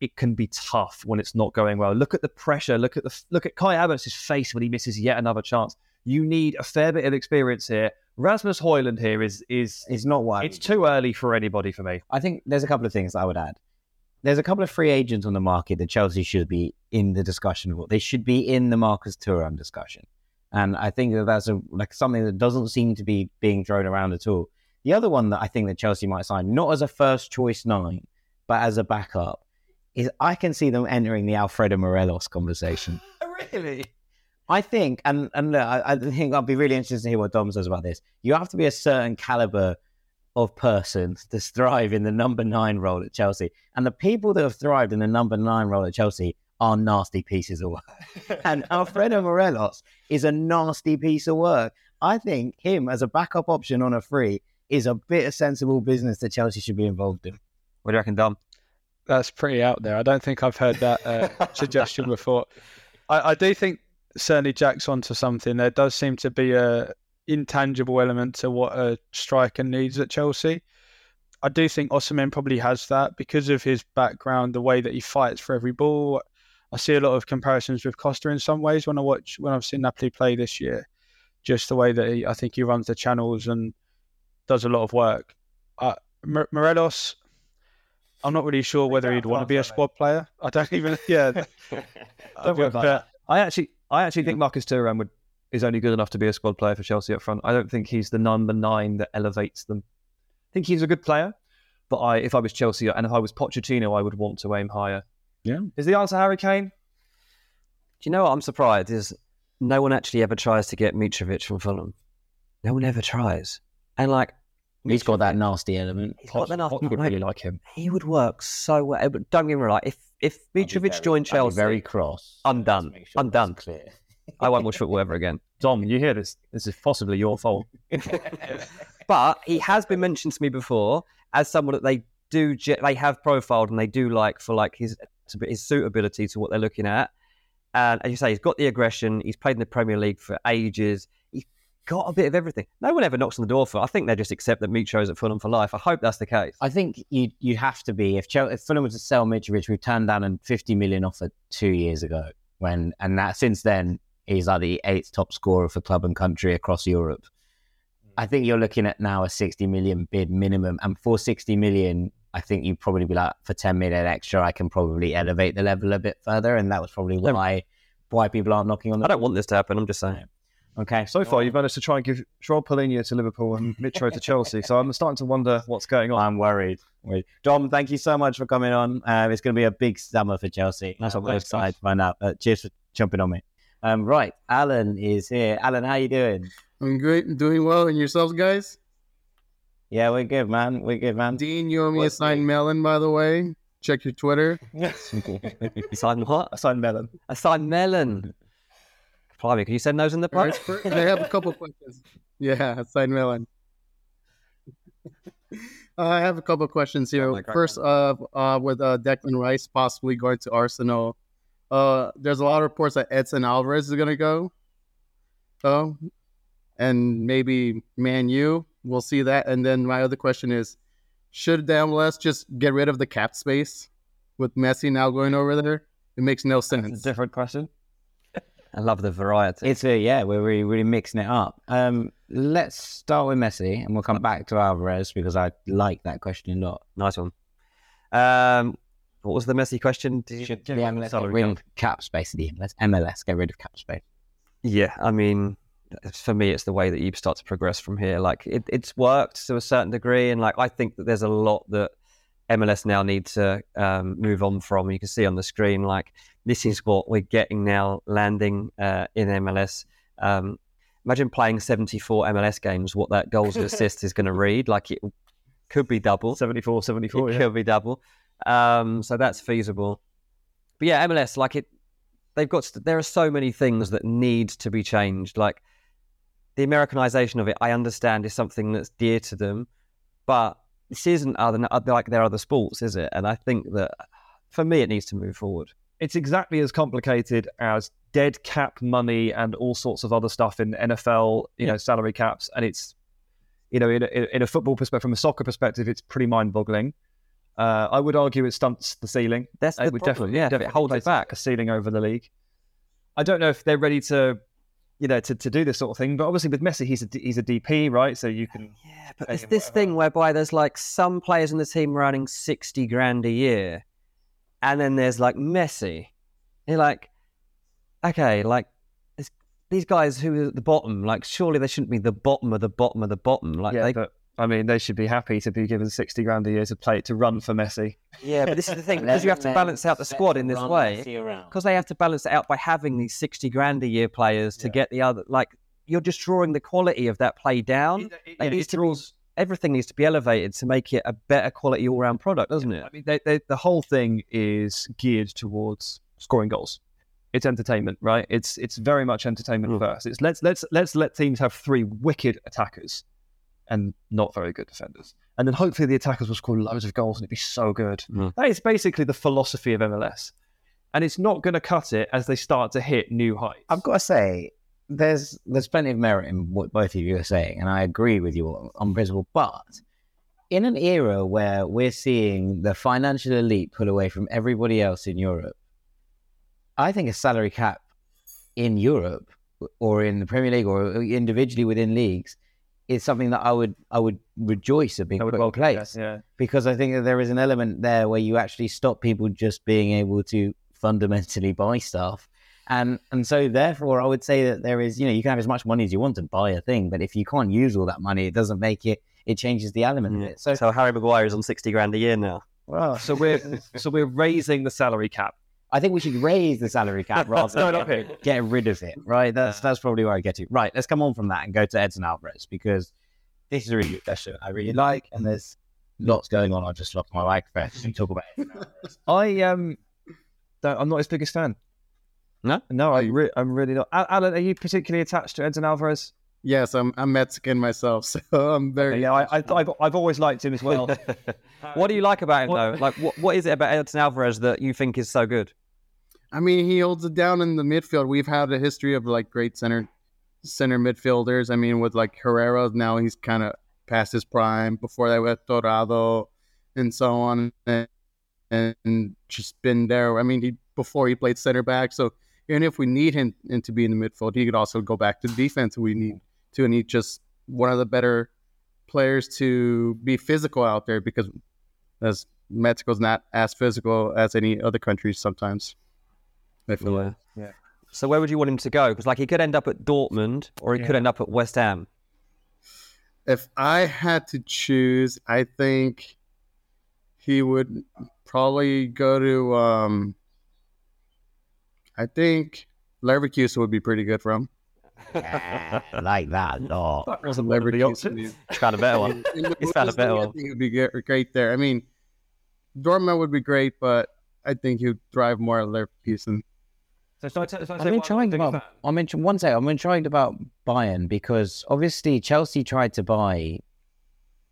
it can be tough when it's not going well. Look at the pressure. Look at the look at Kai Havertz's face when he misses yet another chance. You need a fair bit of experience here. Rasmus Højlund here is is It's not why. it's too early for anybody for me. I think there's a couple of things I would add. There's a couple of free agents on the market that Chelsea should be in the discussion for. They should be in the Marcus Thuram discussion. and I think that that's a like something that doesn't seem to be being thrown around at all. The other one that I think that Chelsea might sign, not as a first choice nine, but as a backup, is I can see them entering the Alfredo Morelos conversation. really? I think, and and look, I, I think I'll be really interested to hear what Dom says about this. You have to be a certain caliber of person to thrive in the number nine role at Chelsea, and the people that have thrived in the number nine role at Chelsea are nasty pieces of work. and Alfredo Morelos is a nasty piece of work. I think him as a backup option on a free is a bit of sensible business that Chelsea should be involved in. What do you reckon, Dom? That's pretty out there. I don't think I've heard that uh, suggestion before. I, I do think certainly Jack's onto something. There does seem to be a intangible element to what a striker needs at Chelsea. I do think Osimhen probably has that because of his background, the way that he fights for every ball. I see a lot of comparisons with Costa in some ways when I watch when I've seen Napoli play this year. Just the way that he, I think he runs the channels and does a lot of work. Uh, Morelos, I'm not really sure whether he'd want to be a squad player. I don't even. Yeah, don't worry about that. I actually, I actually think Marcus Thuram would is only good enough to be a squad player for Chelsea up front. I don't think he's the number nine that elevates them. I think he's a good player, but I, if I was Chelsea and if I was Pochettino, I would want to aim higher. Yeah. Is the answer Harry Kane? Do you know what I'm surprised is no one actually ever tries to get Mitrovic from Fulham. No one ever tries. And like He's got that nasty element. He's got the nasty would really like him. He would work so well. Don't get me wrong. If if Mitrovic joined Chelsea, very cross. I'm done. I'm done. Clear. I won't watch football ever again. Dom, you hear this? This is possibly your fault. but he has been mentioned to me before as someone that they do they have profiled and they do like for like his his suitability to what they're looking at. And as you say, he's got the aggression. He's played in the Premier League for ages. He's got a bit of everything. No one ever knocks on the door for. I think they just accept that Mitro's at Fulham for life. I hope that's the case. I think you you have to be if, Chelsea, if Fulham was to sell Mitrovic, we turned down a 50 million offer two years ago. When and that since then he's like the eighth top scorer for club and country across Europe. I think you're looking at now a 60 million bid minimum, and for 60 million, I think you'd probably be like, for 10 million extra, I can probably elevate the level a bit further. And that was probably why why people aren't knocking on the I don't want this to happen. I'm just saying. Okay. So far, you've managed to try and give João Palhinha to Liverpool and Mitro to Chelsea. So I'm starting to wonder what's going on. I'm worried. worried. Dom, thank you so much for coming on. Uh, it's going to be a big summer for Chelsea. That's what we're we're excited to find out. Uh, cheers for jumping on me. Um, right, Alan is here. Alan, how you doing? I'm great, doing well, and yourselves, guys? Yeah, we're good, man. We're good, man. Dean, you owe me a signed melon, by the way. Check your Twitter. Signed what? A signed melon. A signed melon. Blimey, can you send those in the post? I have a couple questions. Yeah, a signed melon. I have a couple questions here. my God. First, uh, uh, with uh, Declan Rice possibly going to Arsenal, uh, there's a lot of reports that Edson Alvarez is going to go. Oh, and maybe Man U. We'll see that. And then my other question is, should the MLS just get rid of the cap space with Messi now going over there? It makes no sense. Different question. I love the variety. It's a yeah, we're really really mixing it up. Um, let's start with Messi, and we'll come back to Alvarez because I like that question a lot. Nice one. Um, what was the Messi question? Did you, The MLS get rid of cap space. The MLS, MLS get rid of cap space. Yeah, I mean, for me, it's the way that you start to progress from here. Like it, it's worked to a certain degree, and like I think that there's a lot that MLS now need to um, move on from. You can see on the screen, like this is what we're getting now, landing uh, in MLS. Um, imagine playing 74 MLS games. What that goals and assists is going to read, like it could be double. 74, 74, It yeah. could be double. Um, so that's feasible. But yeah, MLS, like it, they've got. There are so many things that need to be changed. Like the Americanization of it, I understand is something that's dear to them, but this isn't other like their other sports, is it? And I think that for me, it needs to move forward. It's exactly as complicated as dead cap money and all sorts of other stuff in NFL, you know, salary caps. And it's, you know, in a, in a football perspective, from a soccer perspective, it's pretty mind-boggling. Uh, I would argue it stunts the ceiling. That's it the would problem. definitely, Yeah, it definitely holds it back. a ceiling over the league. I don't know if they're ready to, you know, to, to do this sort of thing. But obviously, with Messi, he's a he's a DP, right? So you can. Yeah, but it's this thing whereby there's like some players in the team earning 60 grand a year, and then there's like Messi. You're like, okay, like, these guys who are at the bottom, like surely they shouldn't be the bottom of the bottom of the bottom. Like yeah, they, but I mean, they should be happy to be given sixty grand a year to play to run for Messi. yeah, but this is the thing because you have to balance out the squad in this way. Because they have to balance it out by having these sixty grand a year players to get the other. Like you're just drawing the quality of that play down. It needs to be- everything needs to be elevated to make it a better quality all round product, doesn't it? I mean, they, they, the whole thing is geared towards scoring goals. It's entertainment, right? It's it's very much entertainment hmm. first. It's let's let's let's let teams have three wicked attackers and not very good defenders, and then hopefully the attackers will score loads of goals and it'd be so good. Mm. That is basically the philosophy of MLS, and it's not going to cut it as they start to hit new heights. I've got to say, there's there's plenty of merit in what both of you are saying, and I agree with you on, on principle. But in an era where we're seeing the financial elite pull away from everybody else in Europe, I think a salary cap in Europe or in the Premier League or individually within leagues is something that I would I would rejoice at being put in place yeah. because I think that there is an element there where you actually stop people just being able to fundamentally buy stuff. And and so therefore I would say that there is, you know, you can have as much money as you want to buy a thing, but if you can't use all that money, it doesn't make it it changes the element of it. So, So Harry Maguire is on sixty grand a year now. well, So we're so we're raising the salary cap. I think we should raise the salary cap rather No, than not here. get rid of it. Right? That's that's probably where I get to. Right, let's come on from that and go to Edson Alvarez because this is a really good question I really like, and there's lots going on. I just lost my microphone to talk about Edson I um, don't, I'm not his biggest fan. No? no, I re- I'm really not. Alan, are you particularly attached to Edson Alvarez? Yes, I'm I'm Mexican myself, so I'm very. Yeah, I, I, I've, I've always liked him as well. what do you like about him What- though? Like what, what is it about Edson Alvarez that you think is so good? I mean, he holds it down in the midfield. We've had a history of like great center center midfielders. I mean, with like Herrera, now he's kind of past his prime. Before that, with Torrado and so on, and, and just been there. I mean, he before he played center back. So even if we need him to be in the midfield, he could also go back to defense. We need to, and he's just one of the better players to be physical out there because as Mexico's not as physical as any other countries sometimes. I feel like. Yeah. So where would you want him to go? Because like he could end up at Dortmund or he could end up at West Ham. If I had to choose, I think he would probably go to. um I think Leverkusen would be pretty good for him. Yeah, I like that a lot. That wasn't one of the options. Found a better one. He's found a better I one. think it'd be great there. I mean, Dortmund would be great, but I think he'd thrive more at Leverkusen. So, so, so, so, I'm intrigued about. I mentioned one second. I'm intrigued about Bayern because obviously Chelsea tried to buy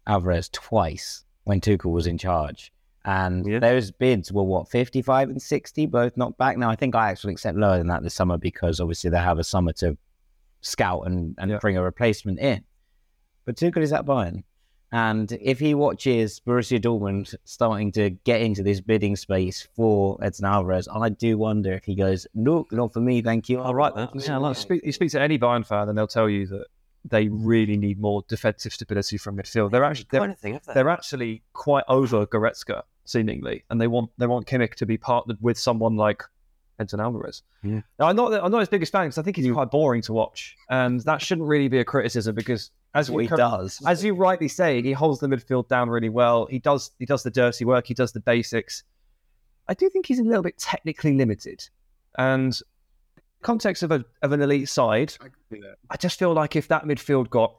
Alvarez twice when Tuchel was in charge, and Yeah. those bids were what 55 and 60, both knocked back. Now I think I actually accept lower than that this summer because obviously they have a summer to scout and, and Yeah. bring a replacement in. But Tuchel is at Bayern. And if he watches Borussia Dortmund starting to get into this bidding space for Edson Alvarez, I do wonder if he goes, look, not for me, thank you. All right then. Yeah, like, speak, you speak to any Bayern fan, and they'll tell you that they really need more defensive stability from midfield. They're actually they're, Anything, have they? they're actually quite over Goretzka seemingly, and they want they want Kimmich to be partnered with someone like Edson Alvarez. Yeah. Now, I'm not I'm not his biggest fan because I think he's quite boring to watch, and that shouldn't really be a criticism because as what he cur- does. as you rightly say, he holds the midfield down really well. He does he does the dirty work. He does the basics. I do think he's a little bit technically limited, and context of a of an elite side, I can see that. I just feel like if that midfield got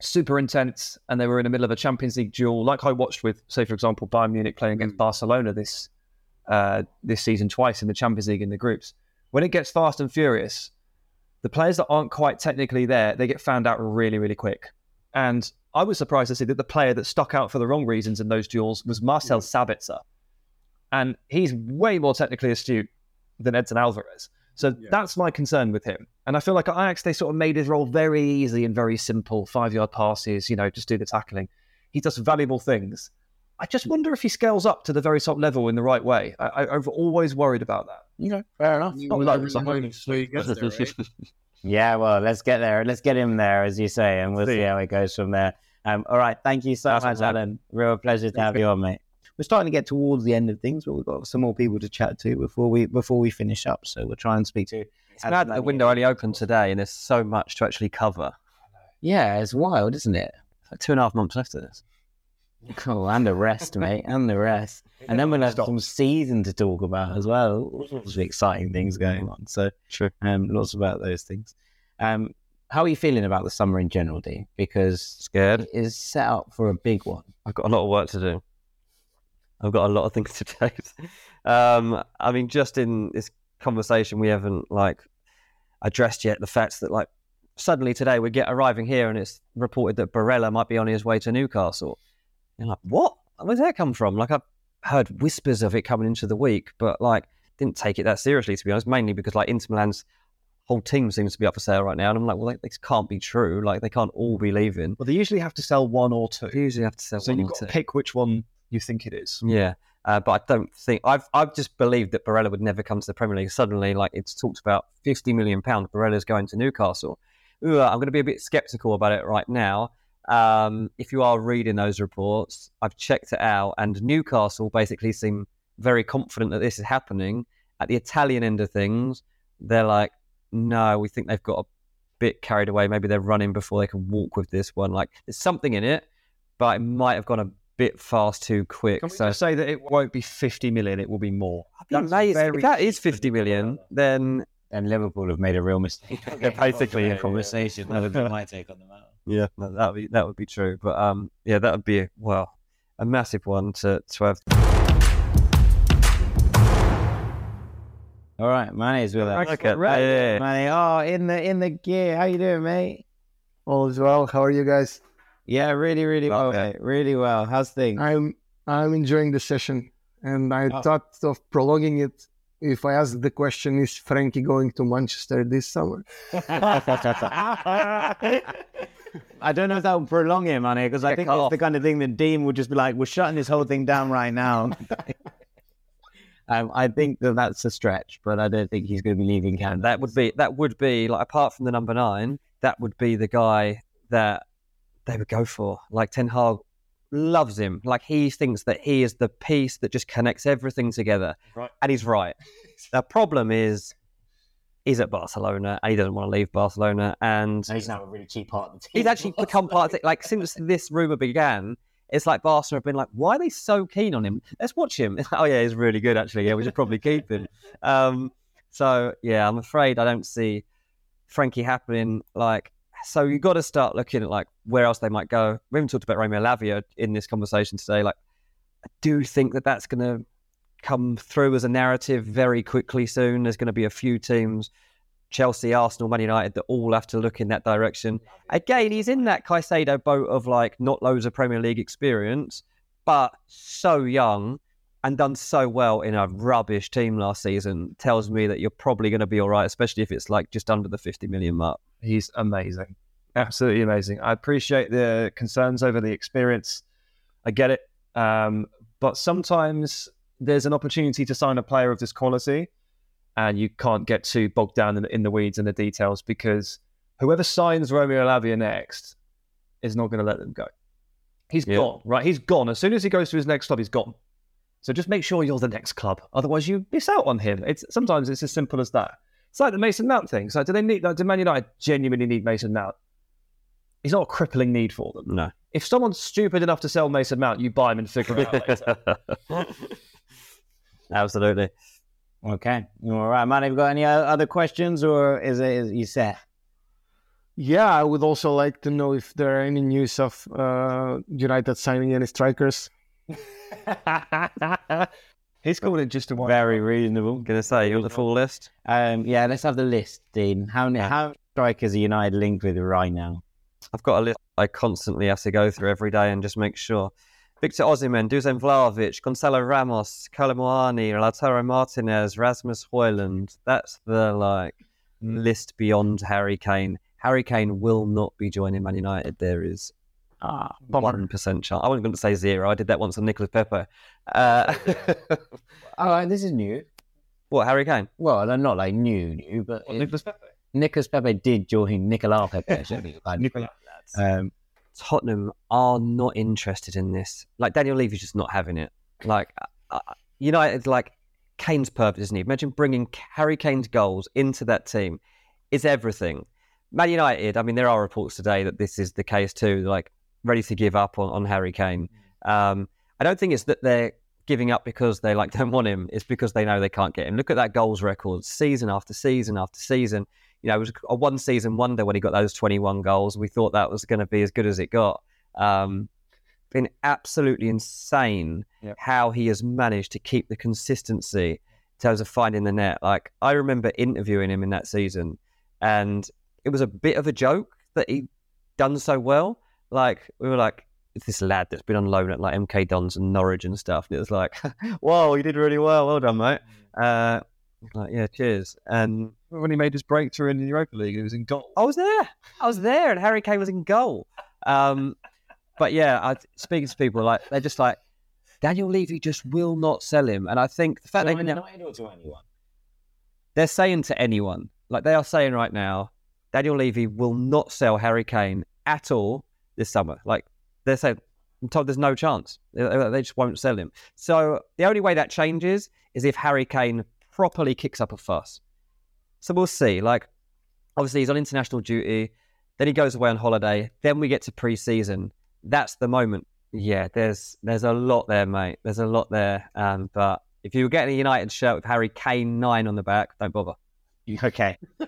super intense and they were in the middle of a Champions League duel, like I watched with, say, for example, Bayern Munich playing against Barcelona this uh, this season twice in the Champions League in the groups, when it gets fast and furious, the players that aren't quite technically there, they get found out really, really quick. And I was surprised to see that the player that stuck out for the wrong reasons in those duels was Marcel mm. Sabitzer. And he's way more technically astute than Edson Alvarez. So that's my concern with him. And I feel like at Ajax, they sort of made his role very easy and very simple five yard passes, you know, just do the tackling. He does valuable things. I just mm. wonder if he scales up to the very top level in the right way. I, I, I've always worried about that. You know, fair enough. You Not never loads, know I'm until there, right? Yeah, well, let's get there. Let's get him there, as you say, and we'll see how it goes from there. Um, all right. Thank you so That's much, right. Alan. Real pleasure to have you on, mate. we're starting to get towards the end of things, but we've got some more people to chat to before we before we finish up. So we'll try and speak to. It's mad that the window only opened today, and there's so much to actually cover. Yeah, it's wild, isn't it? Like two and a half months left of this. Cool, and the rest, mate, and the rest. And then we'll have some season to talk about as well. All sorts of exciting things going on. So, True. um, lots about those things. Um, how are you feeling about the summer in general, Dean? Because Scared. it is set up for a big one. I've got a lot of work to do. I've got a lot of things to do. Um, I mean, just in this conversation, we haven't like addressed yet the fact that like suddenly today we get arriving here and it's reported that Barella might be on his way to Newcastle. You're like, what? Where's that come from? Like I've heard whispers of it coming into the week, but like didn't take it that seriously to be honest. Mainly because like Inter Milan's whole team seems to be up for sale right now, and I'm like, well, like, this can't be true. Like they can't all be leaving. Well, they usually have to sell one or two. They usually have to sell So one you've or got to pick which one you think it is. Yeah, uh, but I don't think I've I've just believed that Barella would never come to the Premier League. Suddenly, like it's talked about fifty million pounds. Barella's going to Newcastle. Ooh, I'm going to be a bit skeptical about it right now. Um, if you are reading those reports, I've checked it out, and Newcastle basically seem very confident that this is happening. At the Italian end of things, they're like, no, we think they've got a bit carried away. Maybe they're running before they can walk with this one. Like there's something in it, but it might have gone a bit fast too quick. Can we so just say that it won't be 50 million, it will be more? That's if that is 50 million, then And Liverpool have made a real mistake. They're basically in conversation. That would be my take on the matter. Yeah, that that would be that would be true. But um, yeah, that would be a, well a massive one to to have. All right, Manny's with us. Look at that. Yeah. Manny, oh, in the in the gear. How you doing, mate? All is well. How are you guys? Yeah, really, really well, Okay. mate. Really well. How's things? I'm I'm enjoying the session, and I Oh. thought of prolonging it. If I ask the question, is Frenkie going to Manchester this summer? I don't know if that would prolong it, Manny, because I Get think cut it's off. the kind of thing that Dean would just be like, "We're shutting this whole thing down right now." um, I think that that's a stretch, but I don't think he's going to be leaving Canada. That would be that would be like apart from the number nine, that would be the guy that they would go for. Like Ten Hag loves him. Like he thinks that he is the piece that just connects everything together. Right. And he's right. the problem is he's at Barcelona and he doesn't want to leave Barcelona and And he's now a really cheap part of the team. he's actually become part of it. Like since this rumor began, it's like Barcelona have been like, why are they so keen on him? Let's watch him. oh yeah, he's really good actually. Yeah, we should probably keep him. Um, so yeah, I'm afraid I don't see Frenkie happening. Like, so you got to start looking at like where else they might go. We haven't talked about Romeo Lavia in this conversation today. Like, I do think that that's going to come through as a narrative very quickly soon. There's going to be a few teams Chelsea, Arsenal, Man United that all have to look in that direction. Again, he's in that Caicedo boat of like not loads of Premier League experience, but so young and done so well in a rubbish team last season. Tells me that you're probably going to be all right, especially if it's like just under the 50 million mark. He's amazing. Absolutely amazing. I appreciate the concerns over the experience. I get it. Um, but sometimes there's an opportunity to sign a player of this quality and you can't get too bogged down in, in the weeds and the details because whoever signs Romeo Lavia next is not going to let them go. He's Yeah. gone, right? He's gone. As soon as he goes to his next club, he's gone. So just make sure you're the next club. Otherwise, you miss out on him. It's sometimes it's as simple as that. It's like the Mason Mount thing. So do they need? Like, do Man United genuinely need Mason Mount? He's not a crippling need for them. No. If someone's stupid enough to sell Mason Mount, you buy him and figure it out later. Absolutely. Okay. All right, man. Have you got any other questions, or is it is you set? Yeah, I would also like to know if there are any news of uh, United signing any strikers. He's called it just a one. Very reasonable. Gonna say you want the full list? Um, yeah, let's have the list, Dean. How many how strikers are United linked with right now? I've got a list I constantly have to go through every day and just make sure. Victor Osimhen, Dusan Vlahovic, Gonzalo Ramos, Kolo Muani, Lautaro Martinez, Rasmus Højlund. That's the like list beyond Harry Kane. Harry Kane will not be joining Man United. There is Ah, one percent chance. I wasn't going to say zero. I did that once on Nicolas Pepe. Uh, oh, this is new. what Harry Kane? Well, they're not like new, new, but Nicholas Pepe. Nicolas Pepe did join Nicolas Pepe. Nicolas. um, Tottenham are not interested in this. Like Daniel Levy's just not having it. Like uh, United, like Kane's perfect, isn't he? Imagine bringing Harry Kane's goals into that team. It's everything. Man United. I mean, there are reports today that this is the case too. Like ready to give up on, on Harry Kane. Um, I don't think it's that they're giving up because they like don't want him. It's because they know they can't get him. Look at that goals record, season after season after season. You know, it was a one season wonder when he got those 21 goals. We thought that was going to be as good as it got. Um, been absolutely insane Yep. how he has managed to keep the consistency in terms of finding the net. Like I remember interviewing him in that season, and it was a bit of a joke that he done so well. Like we were like, it's this lad that's been on loan at like MK Dons and Norwich and stuff. And it was like, whoa, you did really well. Well done, mate. Uh, like, yeah, cheers. And when he made his breakthrough in the Europa League, he was in goal. I was there. I was there, and Harry Kane was in goal. Um, but yeah, I, speaking to people, like they're just like Daniel Levy just will not sell him, and I think the fact To they Man United or to anyone? they're saying to anyone, like they are saying right now, Daniel Levy will not sell Harry Kane at all this summer. Like they're saying, I'm told there's no chance. They, they just won't sell him. So the only way that changes is if Harry Kane properly kicks up a fuss. So we'll see. Like obviously he's on international duty, then he goes away on holiday, then we get to pre-season. That's the moment. Yeah, there's there's a lot there, mate. There's a lot there. Um, but if you were getting a United shirt with Harry Kane nine on the back, don't bother. Okay. uh,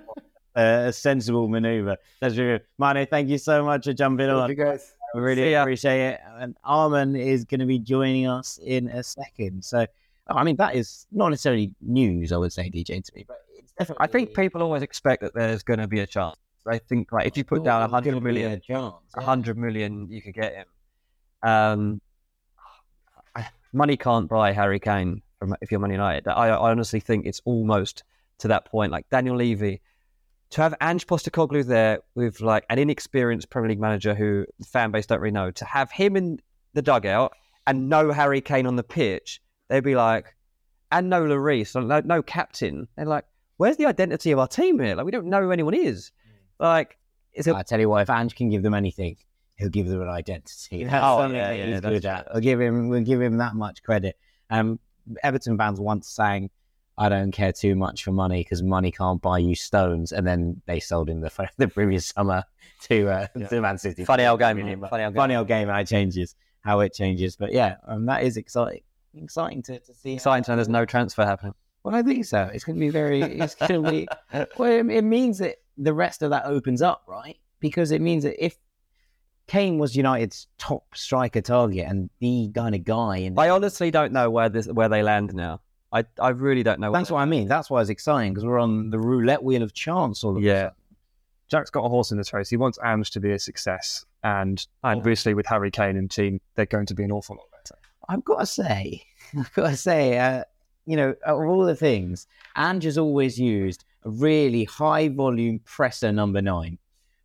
a sensible maneuver. That's true. Manu, thank you so much for jumping on. you guys. I really appreciate it. And Armin is going to be joining us in a second. So, I mean, that is not necessarily news, I would say, DJ, to me, but it's definitely. I think people always expect that there's going to be a chance. I think like if you put down a There's gonna hundred be a chance, a hundred million, you could get him. Um, money can't buy Harry Kane from if you're Man United. I, I honestly think it's almost to that point. Like Daniel Levy, to have Ange Postecoglou there with like an inexperienced Premier League manager who the fan base don't really know, to have him in the dugout and no Harry Kane on the pitch, they'd be like, and no Lloris, so no, no captain. They're like, where's the identity of our team here? Like we don't know who anyone is. Like, is it? I tell you what, if Ange can give them anything, he'll give them an identity. That's Oh, something yeah, that yeah, he's that's good at. I'll give him. We'll give him that much credit. Um, Everton fans once sang, "I don't care too much for money because money can't buy you stones," and then they sold him the the previous summer to uh, to Man City. Funny old game, Million, man. but- Funny old game. funny old game. How it changes, how it changes. But yeah, um, that is exciting. Exciting to, to see. Exciting to know there's no transfer happening. Well, I think so. It's going to be very. It's going to be. Well, it, it means that the rest of that opens up, right? Because it means that if Kane was United's top striker target and the kind of guy, and I honestly don't know where this where they land now. I I really don't know. that's what I mean. That's why it's exciting because we're on the roulette wheel of chance. All of Yeah. Jack's got a horse in this race. He wants Ange to be a success, and obviously with Harry Kane and team, they're going to be an awful lot better. I've got to say, I've got to say, uh, you know, of all the things, Ange has always used a really high volume presser number nine,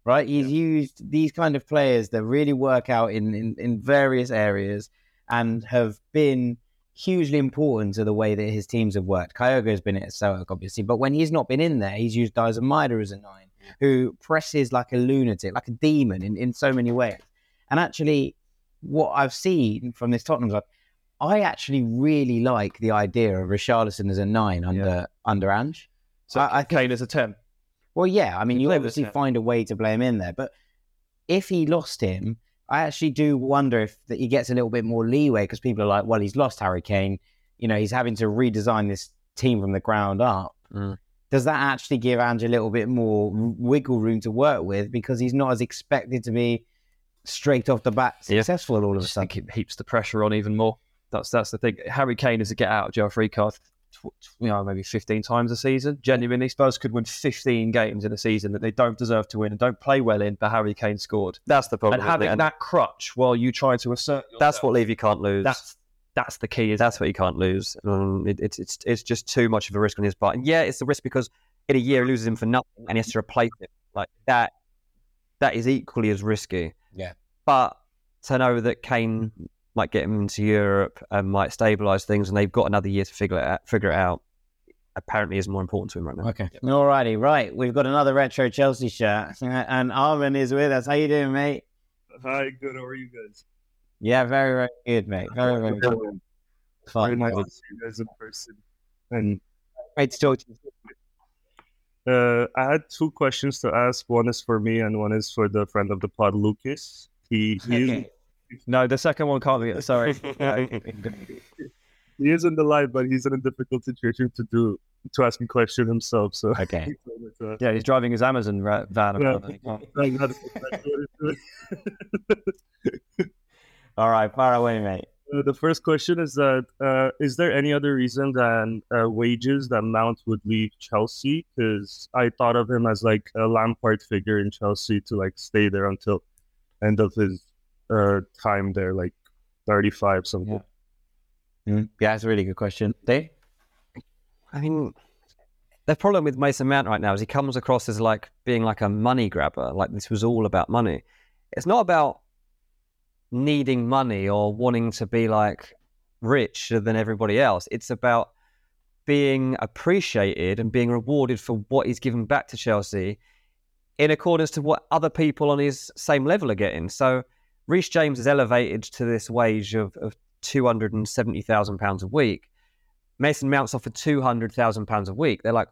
right? He's used these kind of players that really work out in, in, in various areas and have been hugely important to the way that his teams have worked. Kyogo has been at Celtic, obviously, but when he's not been in there, he's used Daizen Maeda as a nine, who presses like a lunatic, like a demon in, in so many ways. And actually, what I've seen from this Tottenham side, I actually really like the idea of Richarlison as a nine under under Ange. So I, I Kane is a ten. well, yeah, I mean, you with obviously find a way to play him in there, but if he lost him, I actually do wonder if that he gets a little bit more leeway because people are like, well, he's lost Harry Kane. You know, he's having to redesign this team from the ground up. Mm. Does that actually give Ange a little bit more wiggle room to work with because he's not as expected to be straight off the bat successful all of a sudden? think it heaps the pressure on even more. That's that's the thing. Harry Kane is a get out of jail free card. tw- You know, maybe 15 times a season. Genuinely, Spurs could win 15 games in a season that they don't deserve to win and don't play well in, but Harry Kane scored. That's the problem. and having it? And that crutch while you try to assert yourself, that's what Levy can't lose. that's that's the key. That's what he can't lose. Um, it, it's it's it's just too much of a risk on his part. And yeah, it's a risk because in a year he loses him for nothing and he has to replace him. Like that, that is equally as risky. Yeah. But to know that Kane might get him into Europe and might stabilise things, and they've got another year to figure it out, figure it out, apparently is more important to him right now. Okay. Alrighty, right. We've got another retro Chelsea shirt, and Armin is with us. How you doing, mate? Hi, good. How are you guys? Yeah, very, very good, mate. Very, very good. Very nice to see you guys in person. And great to talk to you. Uh, I had two questions to ask. One is for me, and one is for the friend of the pod, Lucas. He, he Okay. No, the second one can't be. Sorry. he is in the live, but he's in a difficult situation to do to ask a question himself. So okay, yeah, he's driving his Amazon ra- van. Yeah. or something. He can't- Like, that's exactly what he's doing. All right, far away, mate. Uh, the first question is that uh, is there any other reason than uh, wages that Mount would leave Chelsea? Because I thought of him as like a Lampard figure in Chelsea to like stay there until end of his uh, time there, like thirty five something. Mm, Yeah, that's a really good question. Dave? I mean, the problem with Mason Mount right now is he comes across as like being like a money grabber. Like this was all about money. It's not about needing money or wanting to be like richer than everybody else. It's about being appreciated and being rewarded for what he's given back to Chelsea in accordance to what other people on his same level are getting. So Reece James is elevated to this wage of, of £270,000 a week. Mason Mount's offered £200,000 a week. They're like,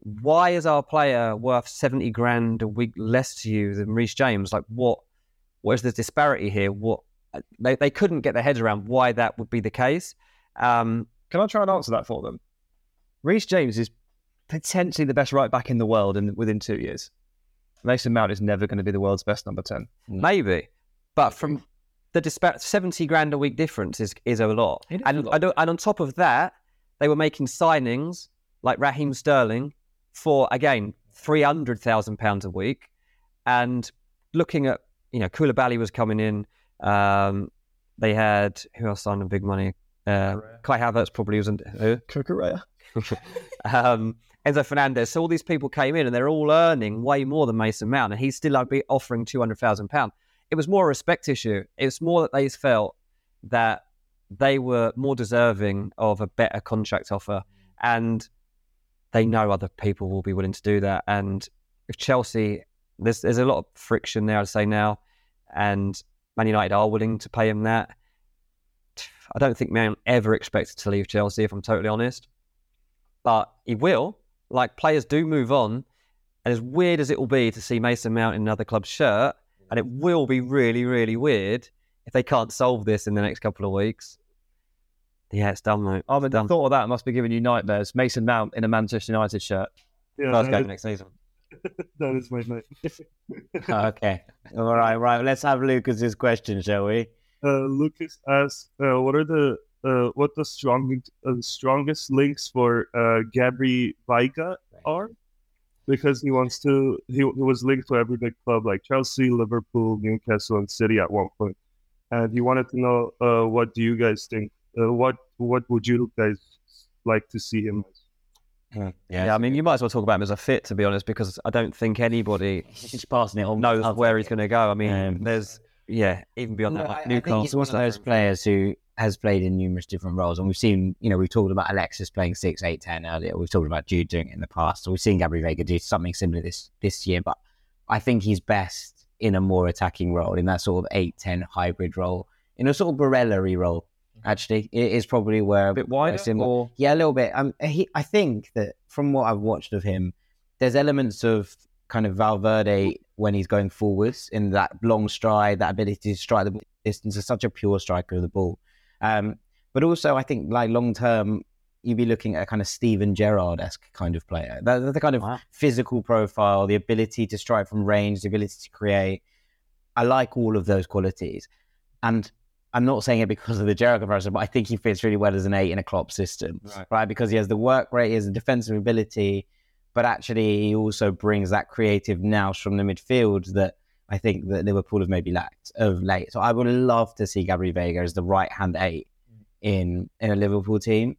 why is our player worth 70 grand a week less to you than Reece James? Like, what? What is the disparity here? What? They, they couldn't get their heads around why that would be the case. Um, Can I try and answer that for them? Reece James is potentially the best right back in the world in, within two years. Mason Mount is never going to be the world's best number 10. Maybe, but from the disparity, seventy grand a week difference is is a lot. Is and a lot. I don't- and on top of that, they were making signings like Raheem Sterling for again three hundred thousand pounds a week, and looking at you know Koulibaly was coming in. Um, they had who else signed on big money? Uh, Kai Havertz probably wasn't. Who? Cucurella. um, Enzo Fernandez. So all these people came in and they're all earning way more than Mason Mount, and he's still like, be offering two hundred thousand pound. It was more a respect issue. It was more that they felt that they were more deserving of a better contract offer, and they know other people will be willing to do that. And if Chelsea, there's there's a lot of friction there, I'd say now, and Man United are willing to pay him that. I don't think Mount ever expected to leave Chelsea, if I'm totally honest but he will. Like players do move on, and as weird as it will be to see Mason Mount in another club's shirt, and it will be really, really weird if they can't solve this in the next couple of weeks. Yeah, it's done, mate. I mean, the thought of that must be giving you nightmares. Mason Mount in a Manchester United shirt. Yeah, First that game is- next season. that is my night. okay. All right, right. Let's have Lucas's question, shall we? uh, Lucas asks, uh, "What are the uh, what the strongest uh, strongest links for uh, Gabri Veiga are?" Because he wants to, he, he was linked to every big club like Chelsea, Liverpool, Newcastle, and City at one point, and he wanted to know uh, what do you guys think? Uh, what what would you guys like to see him as? Yeah, I mean, you might as well talk about him as a fit, to be honest, because I don't think anybody He's passing it on. knows where he's going to go. I mean, Um, there's yeah, even beyond No, that, I, like I think he's Newcastle. one of those players who has played in numerous different roles, and we've seen, you know, we've talked about Alexis playing six, eight, ten earlier. We've talked about Jude doing it in the past, so we've seen Gabri Veiga do something similar this this year. But I think he's best in a more attacking role, in that sort of eight, ten hybrid role, in a sort of Barella role. Actually, it is probably where a bit wider, or- yeah, a little bit. Um, he, I think that from what I've watched of him, there's elements of kind of Valverde when he's going forwards in that long stride, that ability to strike the distance. Is such a pure striker of the ball. Um, but also, I think like long term, you'd be looking at a kind of Steven Gerrard esque kind of player. That, that's the kind of physical profile, the ability to strike from range, the ability to create. I like all of those qualities, and I'm not saying it because of the Gerrard comparison, but I think he fits really well as an eight in a Klopp system, right? Because he has the work rate, he has the defensive ability, but actually he also brings that creative nous from the midfield that I think that Liverpool have maybe lacked of late. So I would love to see Gabriel Veiga as the right hand eight in in a Liverpool team,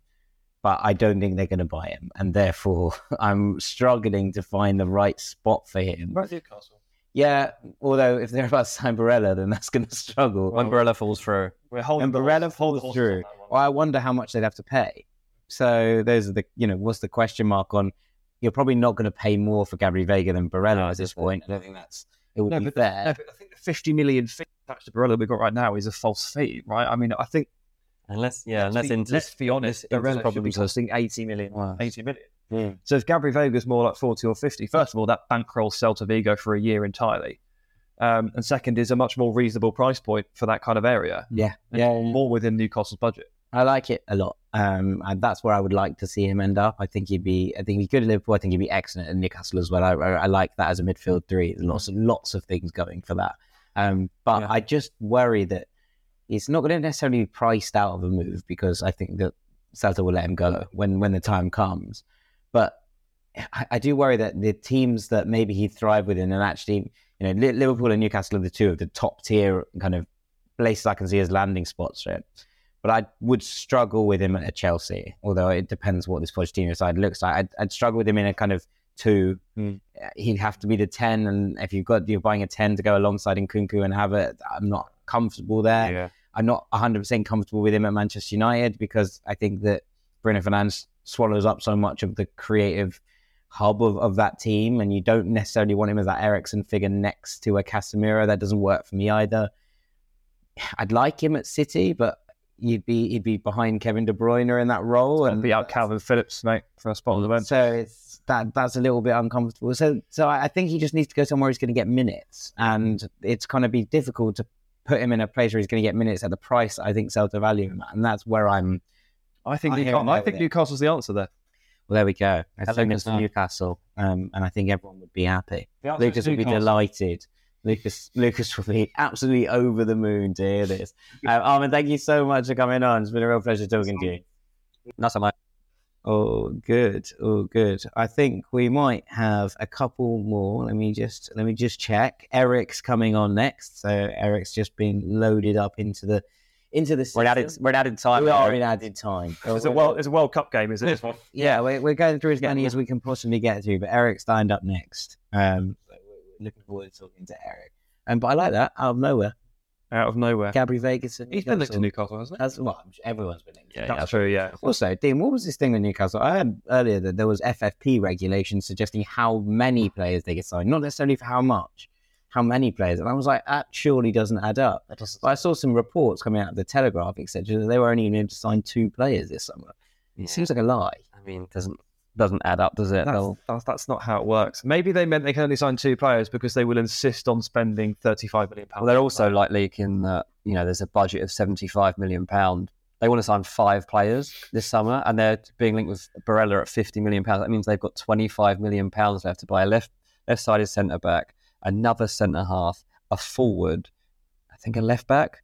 but I don't think they're going to buy him, and therefore I'm struggling to find the right spot for him. Right, Newcastle. Yeah, although if they're about to sign Barella, then that's going to struggle. When Barella falls through, We're holding and Barella horse- hold the falls on through, well, I wonder how much they'd have to pay. So those are the, you know, what's the question mark on? You're probably not going to pay more for Gabriel Veiga than Barella at this point. I don't think that's it would No, be but, fair. no, but I think the 50 million fee attached to Barella we've got right now is a false fee, right? I mean, I think Unless, yeah, unless let's, Inter's, let's be honest, Inter's Barella should be costing 80 million. Wow. 80 million. So if Gabri Veiga's more like 40 or 50, first of all, that bankrolls Celta Vigo for a year entirely. Um, and second is a much more reasonable price point for that kind of area. Yeah, And yeah, more within Newcastle's budget. I like it a lot. Um, and that's where I would like to see him end up. I think he'd be. I think he could Liverpool. I think he'd be excellent at Newcastle as well. I, I, I like that as a midfield three. Lots of lots of things going for that. Um, but I just worry that it's not going to necessarily be priced out of a move because I think that Celta will let him go when when the time comes. But I, I do worry that the teams that maybe he'd thrive within, and actually, you know, Liverpool and Newcastle are the two of the top tier kind of places I can see as landing spots for him. But I would struggle with him at Chelsea, although it depends what this Pochettino side looks like. I'd, I'd struggle with him in a kind of two. Hmm. He'd have to be the ten, and if you've got you're buying a ten to go alongside in Nkunku and have it, I'm not comfortable there. I'm not 100 percent comfortable with him at Manchester United because I think that Bruno Fernandes swallows up so much of the creative hub of, of that team, and you don't necessarily want him as that Eriksen figure next to a Casemiro. That doesn't work for me either. I'd like him at City, but you'd be he'd be behind Kevin De Bruyne in that role, and be out Kalvin Phillips, mate, for a spot on the bench. So it's that that's a little bit uncomfortable. So so I I think he just needs to go somewhere he's going to get minutes, and it's going to be difficult to put him in a place where he's going to get minutes at the price I think Celta value him at, and that's where I'm. I think I hear Newcastle, I think. Newcastle's the answer there. Well, there we go. I I think think it's it's. Newcastle, um, and I think everyone would be happy. The answer Lucas is would be delighted. Lucas, Lucas will be absolutely over the moon to hear this. Um, Armin, thank you so much for coming on. It's been a real pleasure talking to you. Not so much. Oh, good. Oh, good. I think we might have a couple more. Let me just let me just check. Eric's coming on next, so Eric's just been loaded up into the into the. We're added, we're added time. We are in added time. It's a world, it's a World Cup game, is it? Yeah, we're, we're going through as many as we can possibly get through, but Eric's lined up next. Um, so we're looking forward to talking to Eric. Um, but I like that out of nowhere. Out of nowhere. Gabby Vegas. He's been linked to Newcastle, hasn't he? That's well, I'm sure everyone's been linked. to Yeah, that's true. Yeah. Also, Dean, what was this thing with Newcastle? I heard earlier that there was FFP regulations suggesting how many players they get signed, not necessarily for how much, how many players. And I was like, that surely doesn't add up. But I saw some reports coming out of the Telegraph, etc., that they were only able to sign two players this summer. It seems like a lie. I mean, doesn't doesn't add up, does it? That's, that's, that's not how it works. Maybe they meant they can only sign two players because they will insist on spending thirty-five million pounds. Well, they're also like leaking that you know there's a budget of 75 million pound. They want to sign five players this summer, and they're being linked with Barella at 50 million pounds. That means they've got 25 million pounds left to buy a left left-sided centre back, another centre half, a forward, I think a left back.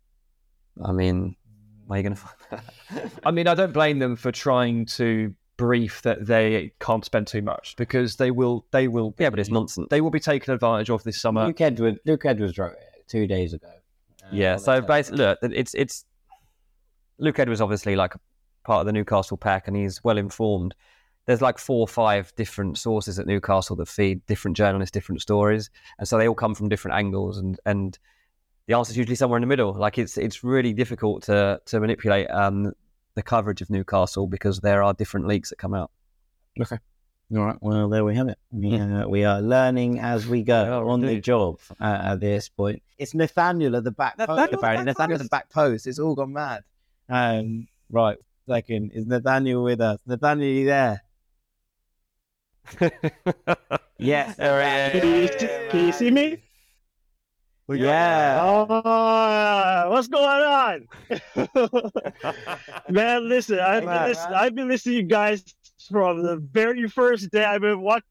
I mean, where are you going to find that? I mean, I don't blame them for trying to brief that they can't spend too much because they will. They will. Yeah, but it's nonsense. They will be taken advantage of this summer. Luke Edwards, Luke Edwards wrote it two days ago. Yeah, so basically, look, it's it's Luke Edwards obviously like part of the Newcastle pack, and he's well informed. There's like four or five different sources at Newcastle that feed different journalists different stories, and so they all come from different angles, and and the answer is usually somewhere in the middle. Like it's it's really difficult to to manipulate um, the coverage of Newcastle because there are different leaks that come out. Okay. All right. Well, there we have it. We, uh, we are learning as we go on the job uh, at this point. It's Nathaniel at the back post. Nathaniel at the Apparently, back Nathaniel at the back post. It's all gone mad. Um, right. Second, is Nathaniel with us? Nathaniel, you there? yes. Can you, can you see me? Yeah. Oh, what's going on? Man, listen, I've been, Man, listen, I've been listening to you guys from the very first day. I've been watch,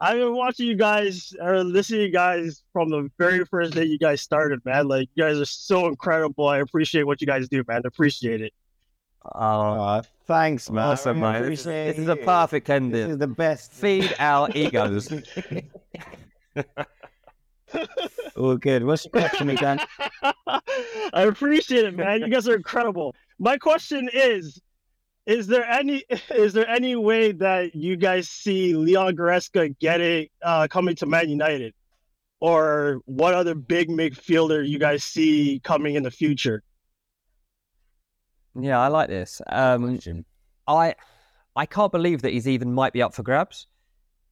I've been watching you guys or listening to you guys from the very first day you guys started, man. Like you guys are so incredible. I appreciate what you guys do, man. I appreciate it. Oh, thanks, man. Awesome, I mate. This, is- this is a perfect ending. This is the best. Feed our egos. all good. What's your question again? I appreciate it, man. You guys are incredible. My question is: Is there any is there any way that you guys see Leon Goretzka getting uh, coming to Man United, or what other big midfielder you guys see coming in the future? Yeah, I like this. Um, I I can't believe that he's even might be up for grabs.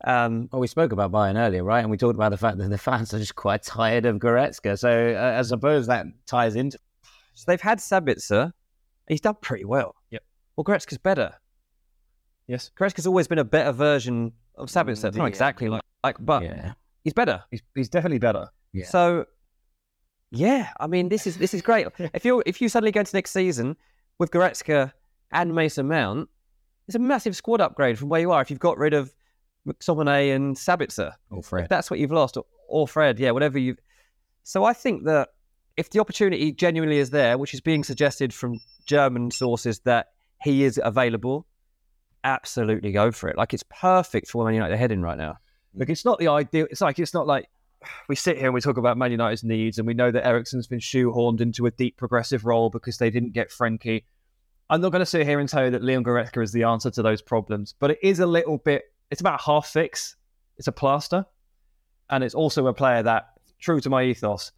Um, well, we spoke about Bayern earlier, right? And we talked about the fact that the fans are just quite tired of Goretzka. So uh, I suppose that ties into. So they've had Sabitzer, He's done pretty well. Yep. Well, Goretzka's better. Yes. Goretzka's always been a better version of Sabitzer. It's not yeah. exactly like, like but Yeah. he's better. He's, he's definitely better. Yeah. So, yeah, I mean, this is this is great. if you if you suddenly go into next season with Goretzka and Mason Mount, it's a massive squad upgrade from where you are. If you've got rid of McTominay and Sabitzer, Or Fred. if that's what you've lost, or, or Fred, yeah, whatever you. So I think that if the opportunity genuinely is there, which is being suggested from German sources that he is available, absolutely go for it. Like it's perfect for Man United are heading right now. Look, it's not the ideal. It's like it's not like we sit here and we talk about Man United's needs, and we know that Eriksen's been shoehorned into a deep progressive role because they didn't get Frenkie. I'm not going to sit here and tell you that Leon Goretzka is the answer to those problems, but it is a little bit. It's about half fix. It's a plaster, and it's also a player that, true to my ethos,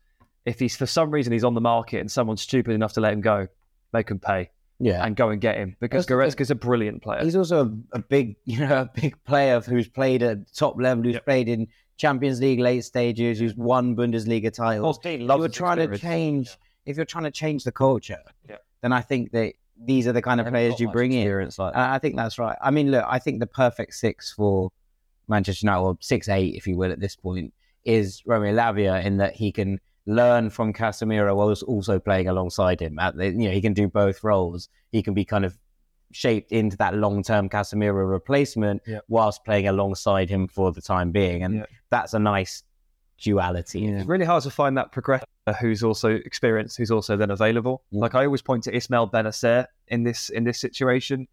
if he's for some reason he's on the market and someone's stupid enough to let him go, they can pay Yeah. and go and get him because Goretzka's a brilliant player. He's also a, a big, you know, a big player who's played at top level, who's played in Champions League late stages, who's won Bundesliga titles. Well, If you're trying to experience. change, if you're trying to change the culture, Yeah. then I think that these are the kind of players you bring in. like I think that's right. I mean, look, I think the perfect six for Manchester United, or six eight, if you will, at this point, is Romeo Lavia in that he can learn from Casemiro while also playing alongside him. At the, you know, he can do both roles. He can be kind of shaped into that long-term Casemiro replacement Yeah. whilst playing alongside him for the time being, and Yeah. that's a nice duality. It's really hard to find that progressor who's also experienced, who's also then available. Like I always point to Ismaël Bennacer in this in this situation.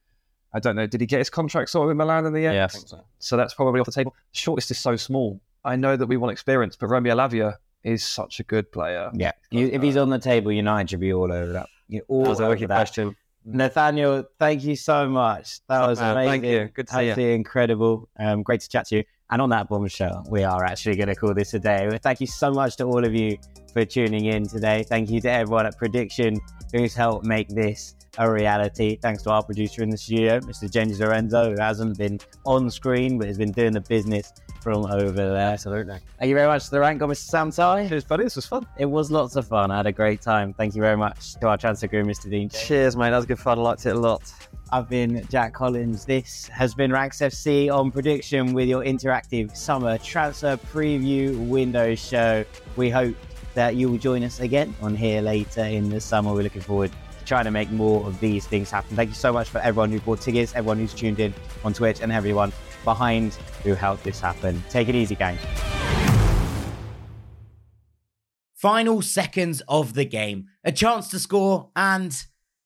I don't know, did he get his contract sorted with Milan in the end? Yes. So that's probably off the table. The shortlist is so small. I know that we want experience, but Romeo Lavia is such a good player. Yeah, You- if he's on the table, United should be all over that. You're all That was over wicked that. question. Nathaniel, thank you so much. That was man. amazing. Thank you. Good to see you. Absolutely incredible. Um, great to chat to you. And on that bombshell, we are actually going to call this a day. Well, Thank you so much to all of you for tuning in today. Thank you to everyone at Preediction who's helped make this a reality. Thanks to our producer in the studio, Mr. James Lorenzo, who hasn't been on screen but has been doing the business from over there. Absolutely. Thank you very much to the rank, Mr. Sam Tighe. Cheers, buddy. This was fun. It was lots of fun. I had a great time. Thank you very much to our transfer guru, Mr. Dean. Cheers, mate. That was good fun. I liked it a lot. I've been Jack Collins. This has been Ranks FC on Preediction with your interactive summer transfer preview window show. We hope that you will join us again on here later in the summer. We're looking forward to trying to make more of these things happen. Thank you so much for everyone who bought tickets, everyone who's tuned in on Twitch, and everyone behind who helped this happen. Take it easy, gang. Final seconds of the game. A chance to score, and